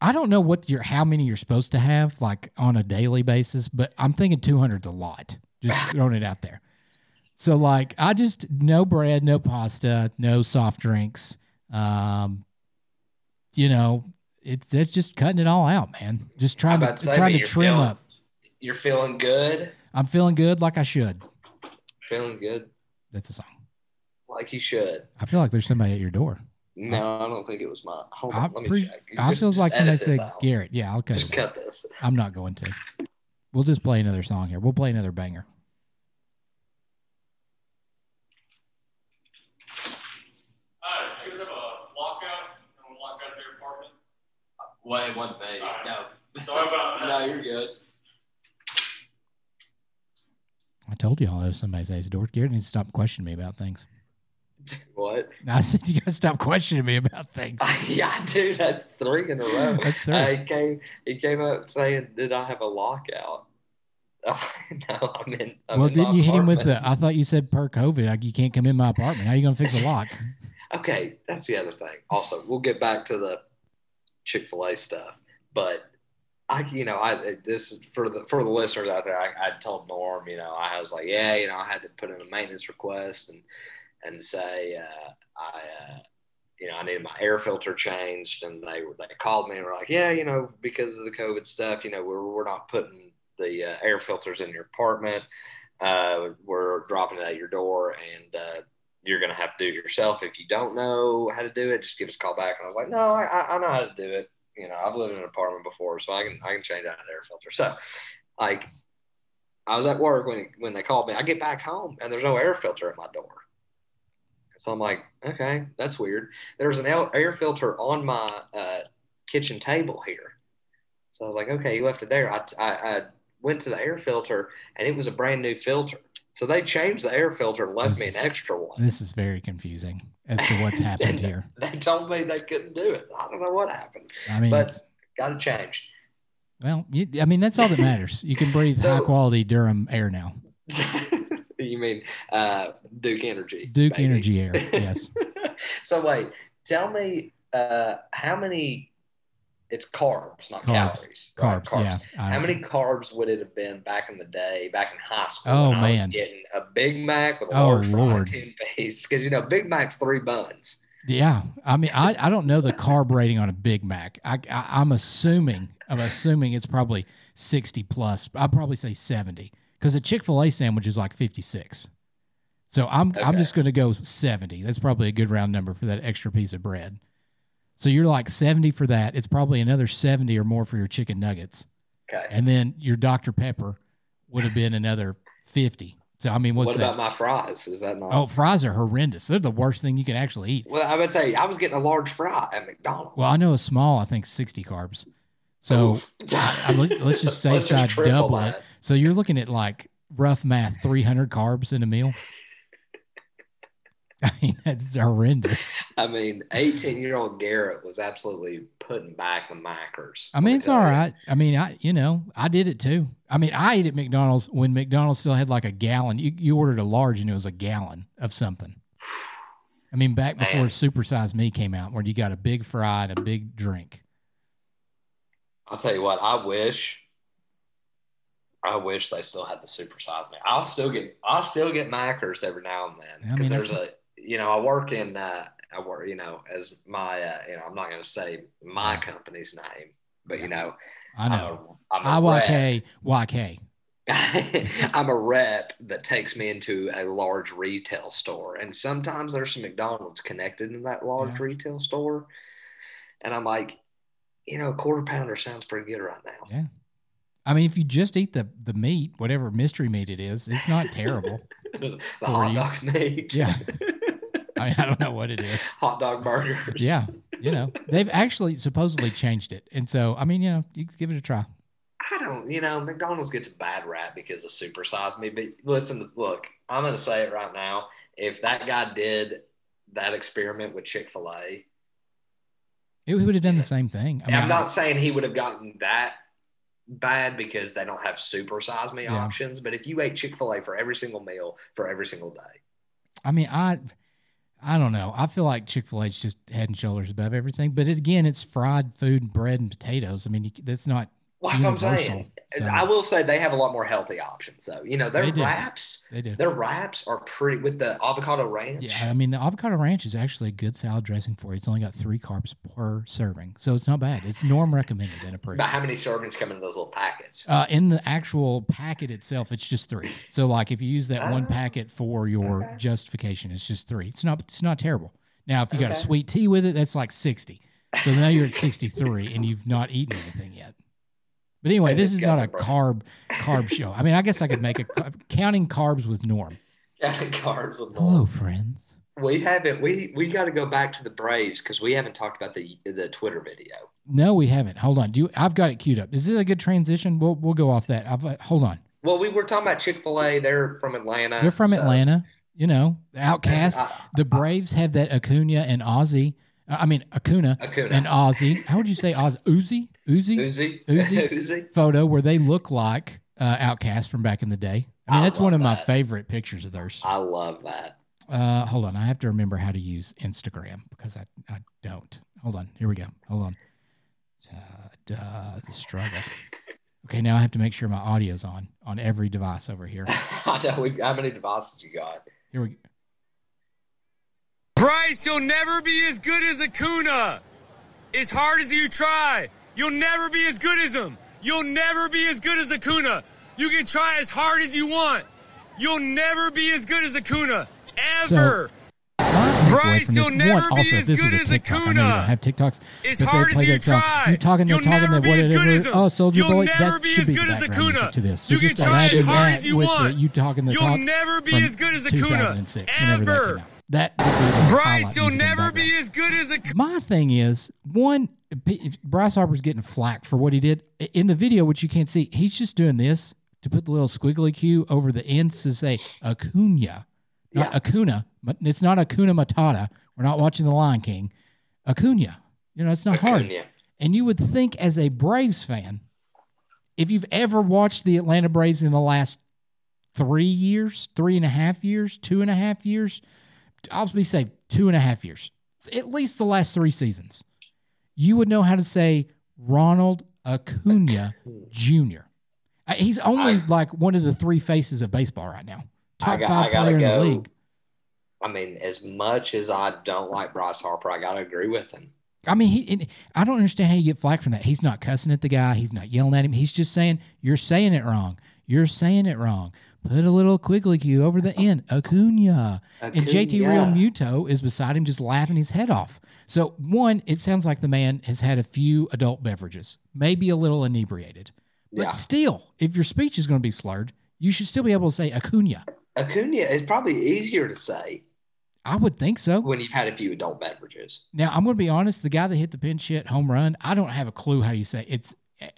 I don't know what your how many you're supposed to have like on a daily basis, but I'm thinking 200's a lot. Just throwing it out there. So like I just no bread, no pasta, no soft drinks. Um, you know, it's it's just cutting it all out, man. Just trying to to trying to trim feeling- up. You're feeling good. I'm feeling good like I should. Feeling good, That's a song. like you should. I feel like there's somebody at your door. No, I don't think it was my. Hold on, I, let me pre- check. I feels like somebody said out. Garrett. Yeah, I'll cut Just cut this. I'm not going to. We'll just play another song here. We'll play another banger. Hi, do you have a lockout? You want to lock out of your apartment? Well, it wasn't me. All right. No. Sorry about that. no, you're good. I told you all that was somebody's at his door. Garrett needs to stop questioning me about things. What? I said you gotta stop questioning me about things. yeah, dude, that's three in a row. That's three. Uh, he came. He came up saying, "Did I have a lockout?" Oh, no, I'm in. I'm well, in didn't you hit him with the? I thought you said per COVID, like you can't come in my apartment. How you gonna fix the lock? Okay, that's the other thing. Also, we'll get back to the Chick Fil A stuff, but I, you know, I this is for the for the listeners out there. I, I told Norm, you know, I was like, yeah, you know, I had to put in a maintenance request and and say uh, I, uh, you know, I needed my air filter changed, and they were they called me and were like, yeah, you know, because of the COVID stuff, you know, we're we're not putting the uh, air filters in your apartment. Uh, we're dropping it at your door, and uh, you're going to have to do it yourself. If you don't know how to do it, just give us a call back. And I was like, no, I, I- I know how to do it. You know, I've lived in an apartment before, so I can I can change out an air filter. So, like, I was at work when when they called me. I get back home and there's no air filter at my door. So I'm like, okay, that's weird. There's an air filter on my uh, kitchen table here. So I was like, okay, you left it there. I, I, I went to the air filter and it was a brand new filter. So they changed the air filter and left This me an extra one. This is very confusing as to what's happened here. They told me they couldn't do it. I don't know what happened. I mean, But got it changed. well, you, I mean that's all that matters. You can breathe So- high quality Durham air now. you mean uh, Duke Energy? Duke baby. Energy Air. Yes. so wait, tell me uh, how many? It's carbs, not Carbs. calories. right? Carbs. Yeah. How many carbs would it have been back in the day, back in high school? Oh, when I was man. getting a Big Mac with a Oh, large Lord. ten piece because you know Big Mac's three buns. Yeah, I mean, I, I don't know the carb rating on a Big Mac. I, I I'm assuming I'm assuming it's probably sixty plus. I'd probably say seventy because a Chick Fil A sandwich is like fifty six. So I'm I'm just going to go seventy. That's probably a good round number for that extra piece of bread. So you're like seventy for that. It's probably another seventy or more for your chicken nuggets, Okay. and then your Dr Pepper would have been another fifty. So I mean, what's what that? about my fries? Is that not? oh, fries are horrendous. They're the worst thing you can actually eat. Well, I would say I was getting a large fry at McDonald's. Well, I know a small, I think 60 carbs. So. I- let- let's just say just side double it. So you're looking at like rough math, 300 carbs in a meal. I mean, that's horrendous. I mean, 18 year old Garrett was absolutely putting back the macros. I mean, it's all right. I mean, I, you know, I did it too. I mean, I ate at McDonald's when McDonald's still had like a gallon. You, you ordered a large and it was a gallon of something. I mean, back before Man. Supersize Me came out, where you got a big fry and a big drink. I'll tell you what, I wish. I wish they still had the super size me. I'll still get I'll still get Mackers every now and then I because mean, there's a you know I work in uh, I work you know as my uh, you know I'm not going to say my Yeah. company's name but you know I know. I'm a, I'm a rep. YK. I'm a rep that takes me into a large retail store, and sometimes there's some McDonald's connected in that large Yeah. retail store, and I'm like, you know, a quarter pounder sounds pretty good right now. Yeah. I mean, if you just eat the the meat, whatever mystery meat it is, it's not terrible. the hot you. dog meat, Yeah. I mean, I don't know what it is. hot dog burgers. Yeah, you know, they've actually supposedly changed it, and so I mean, you know, you can give it a try. I don't, you know, McDonald's gets a bad rap because of supersize me. But listen, look, I'm going to say it right now. If that guy did that experiment with Chick fil A, he would have done the same thing. I mean, I- not saying he would have gotten that bad because they don't have super size me Yeah. options. But if you ate Chick fil A for every single meal for every single day, I mean, I, I don't know. I feel like Chick Fil A's just head and shoulders above everything. But it, again, it's fried food, bread, and potatoes. I mean, you, that's not. well, that's what I'm saying. So- I will say they have a lot more healthy options, So You know, their They wraps, They do. their wraps are pretty with the avocado ranch. Yeah, I mean, the avocado ranch is actually a good salad dressing for you. It's only got three carbs per serving, so it's not bad. It's norm recommended and approved. But how many servings come in those little packets? Uh, in the actual packet itself, it's just three. So, like, if you use that one Ah. packet for your Okay. justification, it's just three. It's not. It's not terrible. Now, if you got a sweet tea with it, that's like sixty. So now you're at sixty-three, and you've not eaten anything yet. But anyway, this is not a carb carb show. I mean, I guess I could make a counting carbs with Norm. Counting carbs with Norm. Hello, friends. We haven't. We we got to go back to the Braves because we haven't talked about the the Twitter video. No, we haven't. Hold on. Do you, I've got it queued up. Is this a good transition? We'll we'll go off that. I've, uh, hold on. Well, we were talking about Chick Fil A. They're from Atlanta. They're from so Atlanta. You know, OutKast. I- The Braves have that Acuna and Ozzy. I mean Acuna Acuna. and Ozzy. How would you say Ozzy? Uzi? Uzi? Uzi. Uzi? Uzi. Photo where they look like uh, OutKast from back in the day. I mean, I that's one of love my favorite pictures of theirs. I love that. Uh, hold on. I have to remember how to use Instagram because I, I don't. Hold on. Here we go. Hold on. Uh, duh, the struggle. Okay, now I have to make sure my audio's on on every device over here. I know. How many devices you got? Here we go. Bryce, you'll never be as good as Acuna. As hard as you try, you'll never be as good as him. You'll never be as good as Acuna. You can try as hard as you want. You'll never be as good as Acuna. Ever. Takeaway Bryce, you'll one, never be also, as this good a as TikTok, I you Acuna. don't have TikToks, As hard as you song. try, You talking, you'll talking, never be as good as him. Oh, Soldier Boy, that be should as be good as Acuna. to this. So You can just try as hard that as you want. The, you talking the you'll talk never be as good as Acuna. 2006, Ever. Came out. That would be Bryce, you'll music in the never be as good as Acuna. My thing is one. if Bryce Harper's getting flack for what he did in the video, which you can't see. He's just doing this to put the little squiggly Q over the ends to say Acuna, not Yeah. Acuna. But it's not Acuna Matata. We're not watching The Lion King. Acuna. You know, it's not hard. And you would think, as a Braves fan, if you've ever watched the Atlanta Braves in the last three years, three and a half years, two and a half years, I'll be safe, two and a half years, at least the last three seasons, you would know how to say Ronald Acuna Jr. Uh, He's only I- like one of the three faces of baseball right now. Top got- five player in the league. I mean, as much as I don't like Bryce Harper, I gotta agree with him. I mean, he. I don't understand how you get flack from that. He's not cussing at the guy. He's not yelling at him. He's just saying you're saying it wrong. You're saying it wrong. Put a little quiggly Q over the end. Acuna. And JT Realmuto is beside him, just laughing his head off. So one, it sounds like the man has had a few adult beverages, maybe a little inebriated, but Yeah. still, if your speech is going to be slurred, you should still be able to say Acuna. Acuna is probably easier to say I would think so. when you've had a few adult beverages. Now I'm going to be honest. The guy that hit the pinch hit home run, I don't have a clue how you say it. it's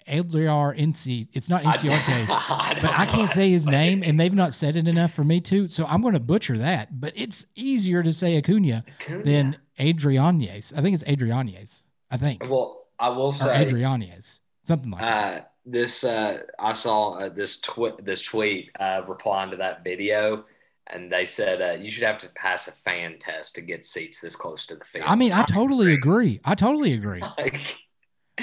Eldriar NC. It's not Inciarte, I but I can't say his name, and they've not said it enough for me to. So I'm going to butcher that. But it's easier to say Acuna Acuna. than Adrianes. I think it's Adrianes. I think Well, I will or say Adrianes, something like that. uh, this. Uh, I saw uh, this tweet. This tweet uh, replying to that video, and they said uh, you should have to pass a fan test to get seats this close to the field. I mean, I totally agree. I totally agree. Like,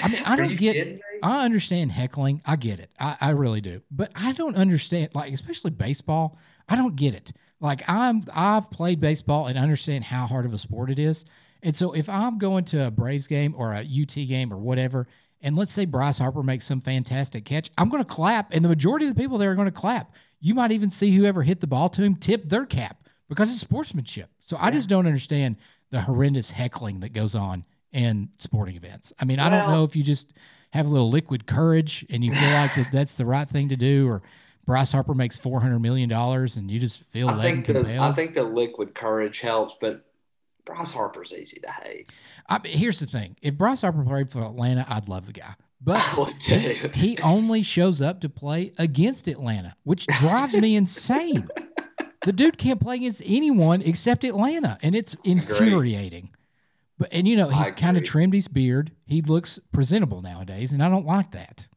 I mean, I don't get. I understand heckling. I get it. I, I really do. But I don't understand, like, especially baseball. I don't get it. Like, I'm I've played baseball and understand how hard of a sport it is. And so if I'm going to a Braves game or a UT game or whatever, and let's say Bryce Harper makes some fantastic catch, I'm going to clap, and the majority of the people there are going to clap. You might even see whoever hit the ball to him tip their cap because it's sportsmanship. So I just don't understand the horrendous heckling that goes on in sporting events. I mean, I don't know if you just have a little liquid courage and you feel like that that's the right thing to do, or Bryce Harper makes four hundred million dollars and you just feel I think the. I think the liquid courage helps, but Bryce Harper's easy to hate. I mean, here's the thing: if Bryce Harper played for Atlanta, I'd love the guy. But he, he only shows up to play against Atlanta, which drives me insane. The dude can't play against anyone except Atlanta, and it's infuriating. But and you know he's kind of trimmed his beard. He looks presentable nowadays, and I don't like that.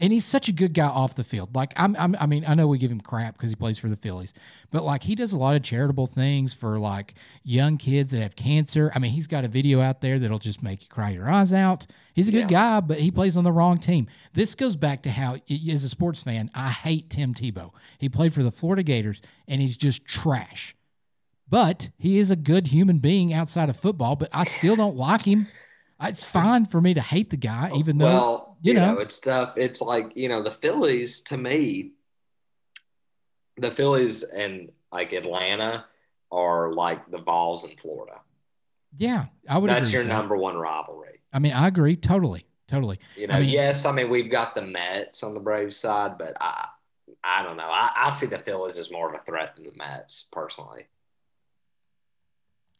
And he's such a good guy off the field. Like I'm, I'm I mean, I know we give him crap because he plays for the Phillies, but like he does a lot of charitable things for like young kids that have cancer. I mean, he's got a video out there that'll just make you cry your eyes out. He's a good guy, but he plays on the wrong team. This goes back to how, as a sports fan, I hate Tim Tebow. He played for the Florida Gators, and he's just trash. But he is a good human being outside of football. But I still don't like him. It's fine for me to hate the guy, even though well, you you, know. know, it's tough. It's like you know the Phillies to me. The Phillies and like Atlanta are like the Vols in Florida. yeah, I would. That's your that. number one rivalry. I mean, I agree totally, totally. You know, I mean- yes, I mean we've got the Mets on the Braves side, but I, I don't know. I, I see the Phillies as more of a threat than the Mets personally.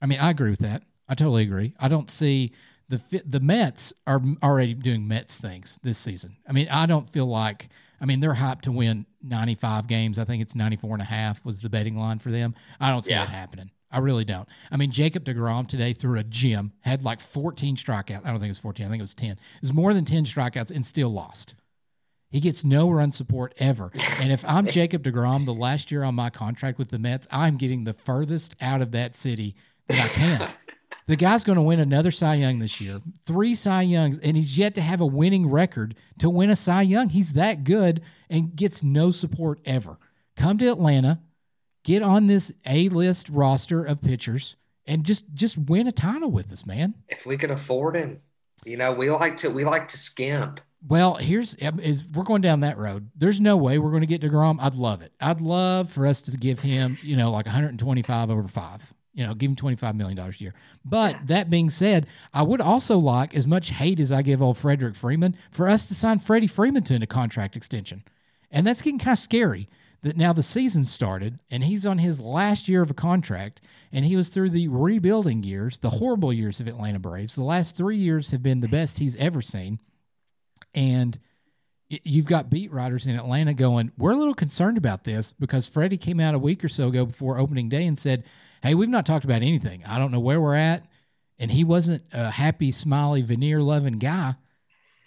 I mean, I agree with that. I totally agree. I don't see the Fi- the Mets are already doing Mets things this season. I mean, I don't feel like I mean, they're hyped to win 95 games. I think it's 94 and a half was the betting line for them. I don't see Yeah. that happening. I really don't. I mean, Jacob DeGrom today threw a gym, had like 14 strikeouts. I don't think it was 14. I think it was 10. It was more than 10 strikeouts and still lost. He gets no run support ever. And if I'm Jacob DeGrom, the last year on my contract with the Mets, I'm getting the furthest out of that city that I can. the guy's going to win another Cy Young this year, three Cy Youngs, and he's yet to have a winning record to win a Cy Young. He's that good and gets no support ever. Come to Atlanta, get on this A list roster of pitchers, and just just win a title with us, man. If we can afford him, you know, we like to we like to skimp. Well, here's um, is we're going down that road. There's no way we're going to get Degrom. I'd love it. I'd love for us to give him, you know, like 125 over five. You know, give him 25 million dollars a year. But that being said, I would also like as much hate as I give old Frederick Freeman for us to sign Freddie Freeman to a contract extension, and that's getting kind of scary. That now the season started and he's on his last year of a contract, and he was through the rebuilding years, the horrible years of Atlanta Braves. The last three years have been the best he's ever seen and you've got beat writers in Atlanta going, we're a little concerned about this because Freddie came out a week or so ago before opening day and said, hey, we've not talked about anything. I don't know where we're at. And he wasn't a happy, smiley, veneer loving guy.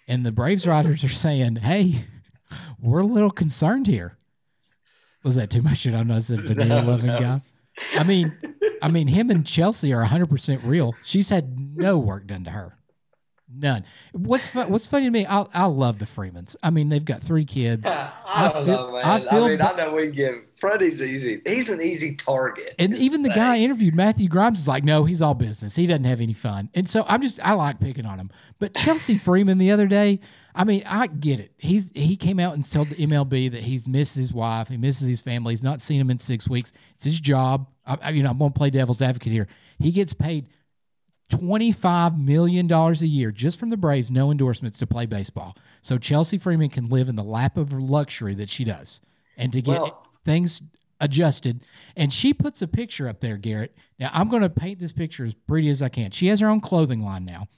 And the Braves writers are saying, hey, we're a little concerned here. Was that too much? Did I know I said veneer loving guy? I mean, I mean, him and Chelsea are 100% real. She's had no work done to her. None. What's what's funny to me? I I love the Freemans. I mean, they've got three kids, I I feel- know, man. I I, mean, I know we give Freddie's easy. He's an easy target. and even the thing. guy I interviewed, Matthew Grimes, is like, no, he's all business. He doesn't have any fun. And so I'm just I like picking on him. But Chelsea Freeman the other day, I mean, I get it. He's he came out and told the MLB that he's missed his wife, he misses his family. He's not seen him in six weeks. It's his job. I, I- you know, I'm gonna play devil's advocate here. He gets paid $25 million a year just from the Braves, no endorsements to play baseball. So Chelsea Freeman can live in the lap of luxury that she does and to get Well- things adjusted. And she puts a picture up there, Garrett. Now, I'm going to paint this picture as pretty as I can. She has her own clothing line now.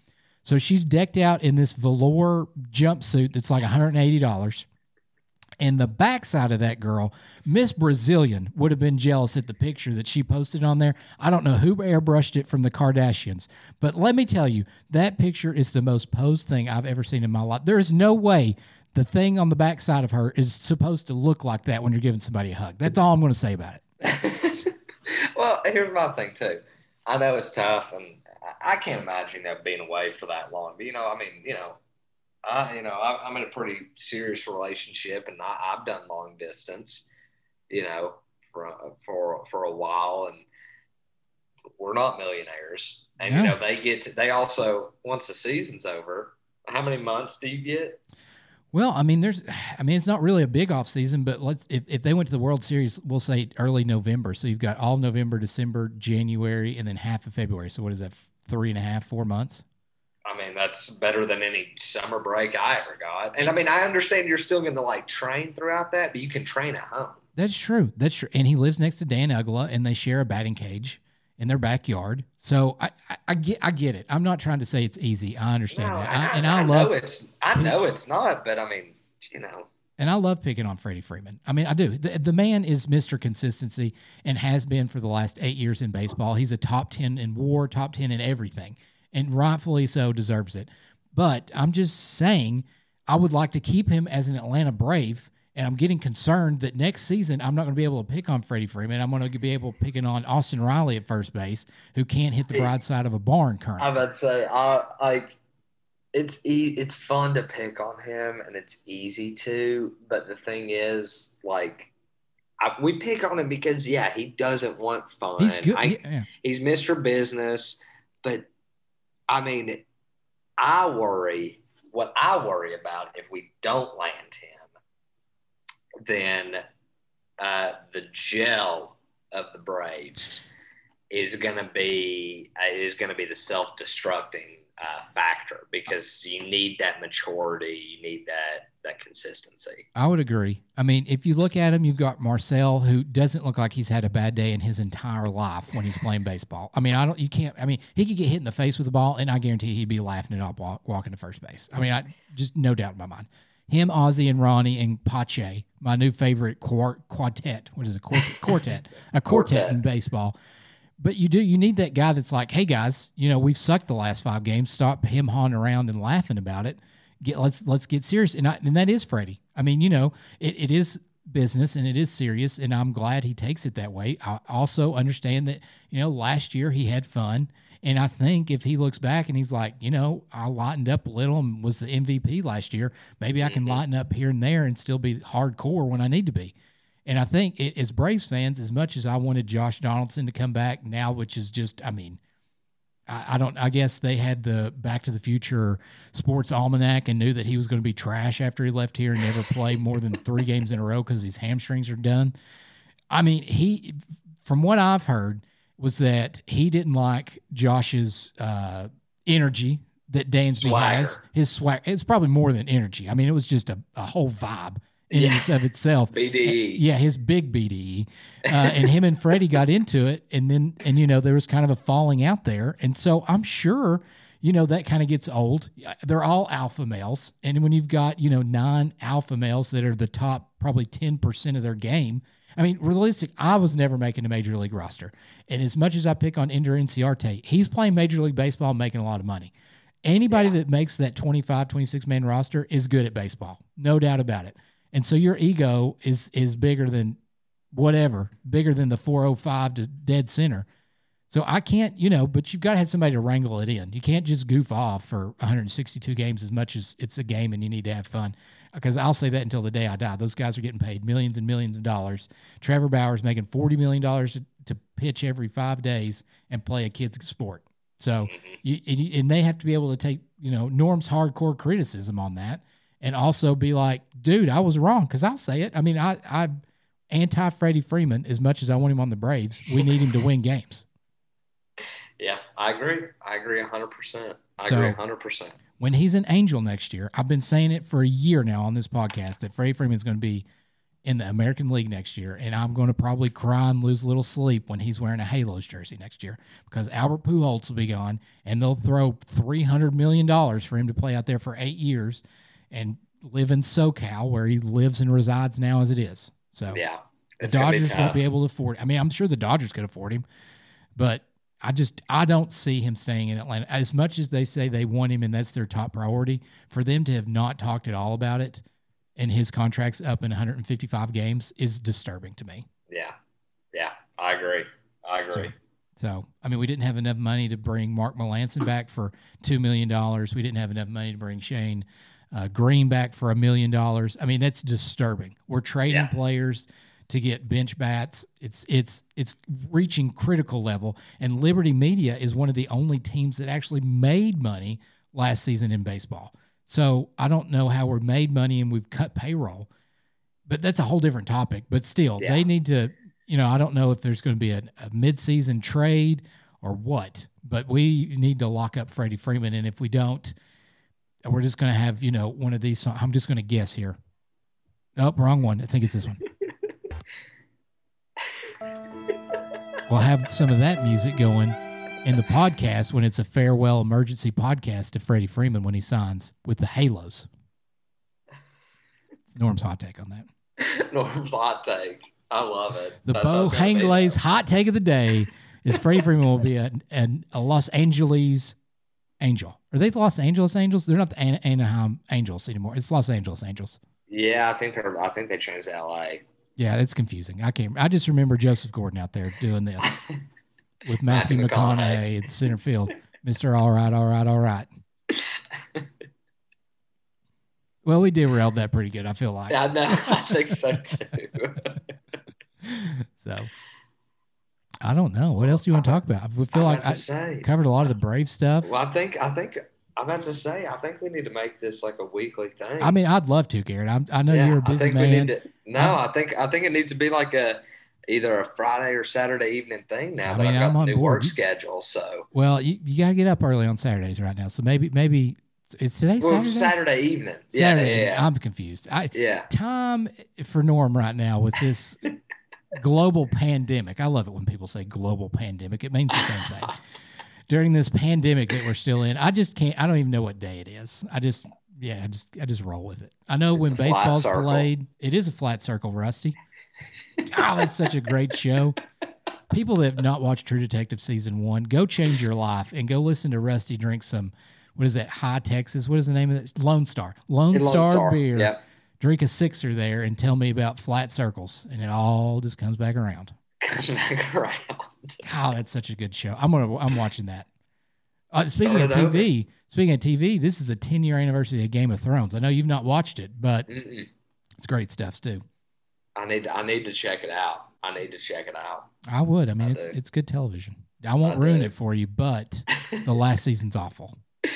So she's decked out in this velour jumpsuit that's like $180. And the backside of that girl, Miss Brazilian, would have been jealous at the picture that she posted on there. I don't know who airbrushed it from the Kardashians, but let me tell you, that picture is the most posed thing I've ever seen in my life. There is no way the thing on the backside of her is supposed to look like that when you're giving somebody a hug. That's all I'm going to say about it. well, here's my thing too. I know it's tough, and I- can't imagine that being away for that long. But you know, I mean, you know, I you know I, I'm in a pretty serious relationship, and I, I've done long distance, you know, for for for a while, and we're not millionaires. And you know, they get to, they also once the season's over. How many months do you get? Well, I mean, there's, I mean, it's not really a big off season, but let's if, if they went to the World Series, we'll say early November. So you've got all November, December, January, and then half of February. So what is that? Three and a half, four months. I mean, that's better than any summer break I ever got. And I mean, I understand you're still going to like train throughout that, but you can train at home. That's true. That's true. And he lives next to Dan Uggla, and they share a batting cage. in their backyard. So I, I, I get I get it. I'm not trying to say it's easy. I understand No, that. and I, and I, love know it's I know it's not, but I mean, you know, and I love picking on Freddie Freeman. I mean, I do. The, the man is Mr. Consistency and has been for the last eight years in baseball. He's a top 10 in war, top 10 in everything, and rightfully so deserves it. But I'm just saying, I would like to keep him as an Atlanta Brave. And I'm getting concerned that next season I'm not going to be able to pick on Freddie Freeman. I'm going to be able to picking on Austin Riley at first base, who can't hit the broadside of a barn currently. I would say, I like it's e- it's fun to pick on him and it's easy to, but the thing is, like, I, we pick on him because yeah, he doesn't want fun. He's good. I, yeah. he's Mr. Business, but I mean, I worry. What I worry about if we don't land him, then uh, the gel of the Braves is going to be uh, is going to be the self destructing uh, factor because you need that maturity, you need that that consistency. I would agree. I mean, if you look at him, you've got Marcell, who doesn't look like he's had a bad day in his entire life when he's playing baseball. I mean, I don't, you can't, I mean, he could get hit in the face with a ball, and I guarantee he'd be laughing it up walk, walking to first base. I mean, I just no doubt in my mind. Him, Ozzy, and Ronnie, and Pache, my new favorite quart, quartet. What is it? Quartet. quartet. A quartet, Quartet. in baseball. But you do, you need that guy that's like, hey guys, you know, we've sucked the last five games. Stop him hawing around and laughing about it get let's let's get serious and I, and that is Freddie. I mean, you know, it, it is business and it is serious and I'm glad he takes it that way. I also understand that, you know, last year he had fun and I think if he looks back and he's like, you know, I lightened up a little and was the MVP last year, maybe I can mm-hmm. lighten up here and there and still be hardcore when I need to be. And I think it, as Braves fans, as much as I wanted Josh Donaldson to come back now, which is just, I mean, I, I don't. I guess they had the Back to the Future Sports Almanac and knew that he was going to be trash after he left here and never play more than three games in a row because his hamstrings are done. I mean, he, from what I've heard, was that he didn't like Josh's uh, energy that Dansby has. His swag. It's probably more than energy. I mean, it was just a, a whole vibe in Yeah. and of itself. BDE. Yeah, his big BDE. Uh, and him and Freddie got into it. And then, and, you know, there was kind of a falling out there. And so I'm sure, you know, that kind of gets old. They're all alpha males. And when you've got, you know, non alpha males that are the top probably 10% of their game, I mean, realistic, I was never making a major league roster. And as much as I pick on Ender Inciarte, he's playing Major League Baseball and making a lot of money. Anybody that makes that 25, 26 man roster is good at baseball. No doubt about it. And so your ego is is bigger than whatever, bigger than the 405 to dead center. So I can't, you know, but you've got to have somebody to wrangle it in. You can't just goof off for 162 games as much as it's a game and you need to have fun. Uh, because I'll say that until the day I die. Those guys are getting paid millions and millions of dollars. Trevor Bauer's making $40 million to, to pitch every five days and play a kid's sport. So, mm-hmm. you, and you- and they have to be able to take, you know, Norm's hardcore criticism on that and also be like, dude, I was wrong. Cause I'll say it. I mean, I, I anti Freddie Freeman as much as I want him on the Braves. We need him to win games. Yeah, I agree. I agree 100%. I So- agree 100%. When he's an angel next year, I've been saying it for a year now on this podcast that Freddie Freeman's going to be in the American League next year, and I'm going to probably cry and lose a little sleep when he's wearing a Halos jersey next year because Albert Pujols will be gone, and they'll throw three hundred million dollars for him to play out there for eight years and live in SoCal where he lives and resides now as it is. So Yeah. the gonna be Dodgers won't be able to afford. I mean, I'm sure the Dodgers could afford him, but I just I don't see him staying in Atlanta. As much as they say they want him and that's their top priority, for them to have not talked at all about it and his contract's up in 155 games is disturbing to me. Yeah. Yeah. I agree. I So, agree. so I mean, we didn't have enough money to bring Mark Melancon back for two million dollars. We didn't have enough money to bring Shane uh, Greene back for a million dollars. I mean, that's disturbing. We're trading Yeah. players to get bench bats. It's it's it's reaching critical level. And Liberty Media is one of the only teams that actually made money last season in baseball. So I don't know how we're made money and we've cut payroll, but that's a whole different topic. But still, Yeah. they need to. You know, I don't know if there's going to be a, a mid-season trade or what, but we need to lock up Freddie Freeman. And if we don't, we're just going to have you know one of these. song- I'm just going to guess here. Nope, wrong one. I think it's this one. we'll have some of that music going in the podcast when it's a farewell emergency podcast to Freddie Freeman when he signs with the Halos. It's Norm's hot take on that. Norm's hot take. I love it. The That's Bo Hanglays hot take of the day is Freddie Freeman will be a, a, a Los Angeles Angel. Are they the Los Angeles Angels? They're not the Ana- Anaheim Angels anymore. It's Los Angeles Angels. Yeah, I think they're. I think they changed to L.A. Yeah, it's confusing. I can't. I just remember Joseph Gordon out there doing this with Matthew, Matthew McConaughey McConaughey. in center field. Mister, all right, all right, all right. well, we derailed that pretty good. I feel like I know. I think so too. so. I don't know. What else do you want to talk about? I feel I'm like I say. covered a lot of the Brave stuff. Well, I think. I think. I'm about to say. I think we need to make this like a weekly thing. I mean, I'd love to, Garrett. I'm, I know Yeah, you're a I busy think we man. need to. No, I've- I think. I think it needs to be like a either a Friday or Saturday evening thing now I mean, I've got on new board. work schedule. So well, you, you got to get up early on Saturdays right now. So maybe, maybe it's today well, Saturday. Saturday evening. Saturday. Yeah, yeah, I'm confused. I yeah. time for Norm right now with this global pandemic. I love it when people say global pandemic. It means the same thing. During this pandemic that we're still in, I just can't. I don't even know what day it is. I just, yeah, I just, I just roll with it. I know It's when baseball's circle. played, it is a flat circle, Rusty. God, that's such a great show. People that have not watched True Detective season one, go change your life and go listen to Rusty drink some. What is that? High Texas. What is the name of it? Lone Star. Lone, Lone Star, Star, beer Yep. Drink a sixer there and tell me about flat circles, and it all just comes back around. Comes back around. God, that's such a good show. I'm gonna I'm watching that. Uh, speaking of Start TV, speaking of TV, this is a 10 year anniversary of Game of Thrones. I know you've not watched it, but Mm-mm. it's great stuff too. I need. I need to check it out. I need to check it out. I would. I mean, I it's do. it's good television. I won't I ruin do. it for you, but the last season's awful.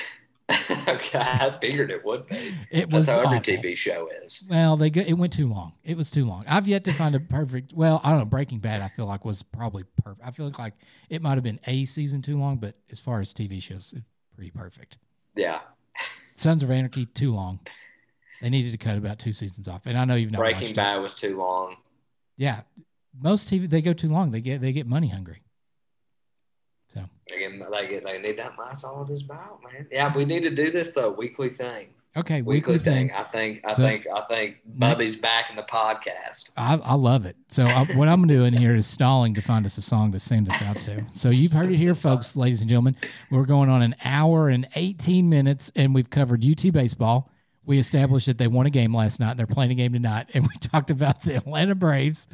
okay, I figured it would be. It was That's how every. TV show is. Well, they go, it went too long. It was too long. I've yet to find a perfect. Well, I don't know. Breaking Bad, I feel like was probably perfect. I feel like it might have been a season too long, but as far as TV shows, it's pretty perfect. Yeah. Sons of Anarchy too long. They needed to cut about two seasons off, and I know you've not Breaking watched it. Bad was too long. Yeah, most TV they go too long. They get they get money hungry. So again, they they need that. That's all it is about, man. Yeah, we need to do this though. Weekly thing. okay, Weekly, weekly, thing. thing. I think. I So, think. I think. Bubby's back in the podcast. I, I love it. So I, what I'm doing here is stalling to find us a song to send us out to. So you've heard it here, folks, ladies and gentlemen. We're going on an hour and 18 minutes, and we've covered UT baseball. We established that they won a game last night. and They're playing a game tonight, and we talked about the Atlanta Braves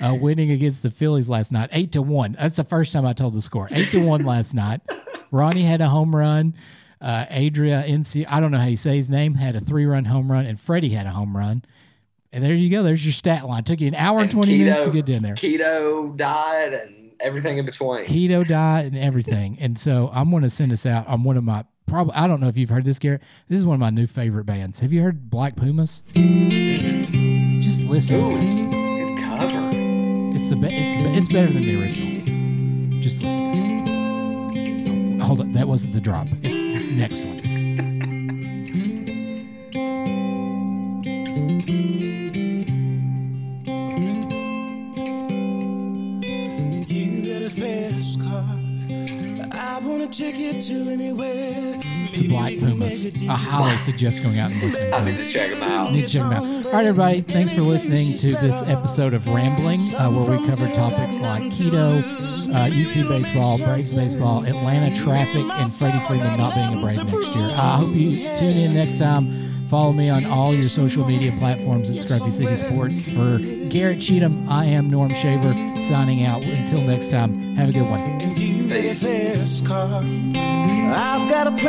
uh, winning against the Phillies last night, eight to one. That's the first time I told the score, eight to one last night. Ronnie had a home run. Uh, Adrianza, I don't know how you say his name, had a three run home run, and Freddie had a home run. And there you go. There's your stat line. Took you an hour and, And 20 minutes to get in there. Keto diet and everything in between. Keto diet and everything. And so I'm going to send us out on one of my probably, I don't know if you've heard this, Garrett. This is one of my new favorite bands. Have you heard Black Pumas? Just listen Ooh, to this. good cover. It's the, it's, the, it's better than the original. Just listen. Oh, hold on. That wasn't the drop. It's this next one. It's the Black Pumas. I highly suggest going out and listening to I need to check them out. Need to check them out. All right, everybody. Thanks for listening to this episode of Rambling, uh, where we cover topics like keto, uh, UT baseball, Braves baseball, Atlanta traffic, and Freddie Freeman not being a Brave next year. I hope you tune in next time. Follow me on all your social media platforms at Scruffy City Sports. For Garrett Cheatham, I am Norm Shaver signing out. Until next time, have a good one. Car. I've got a plan.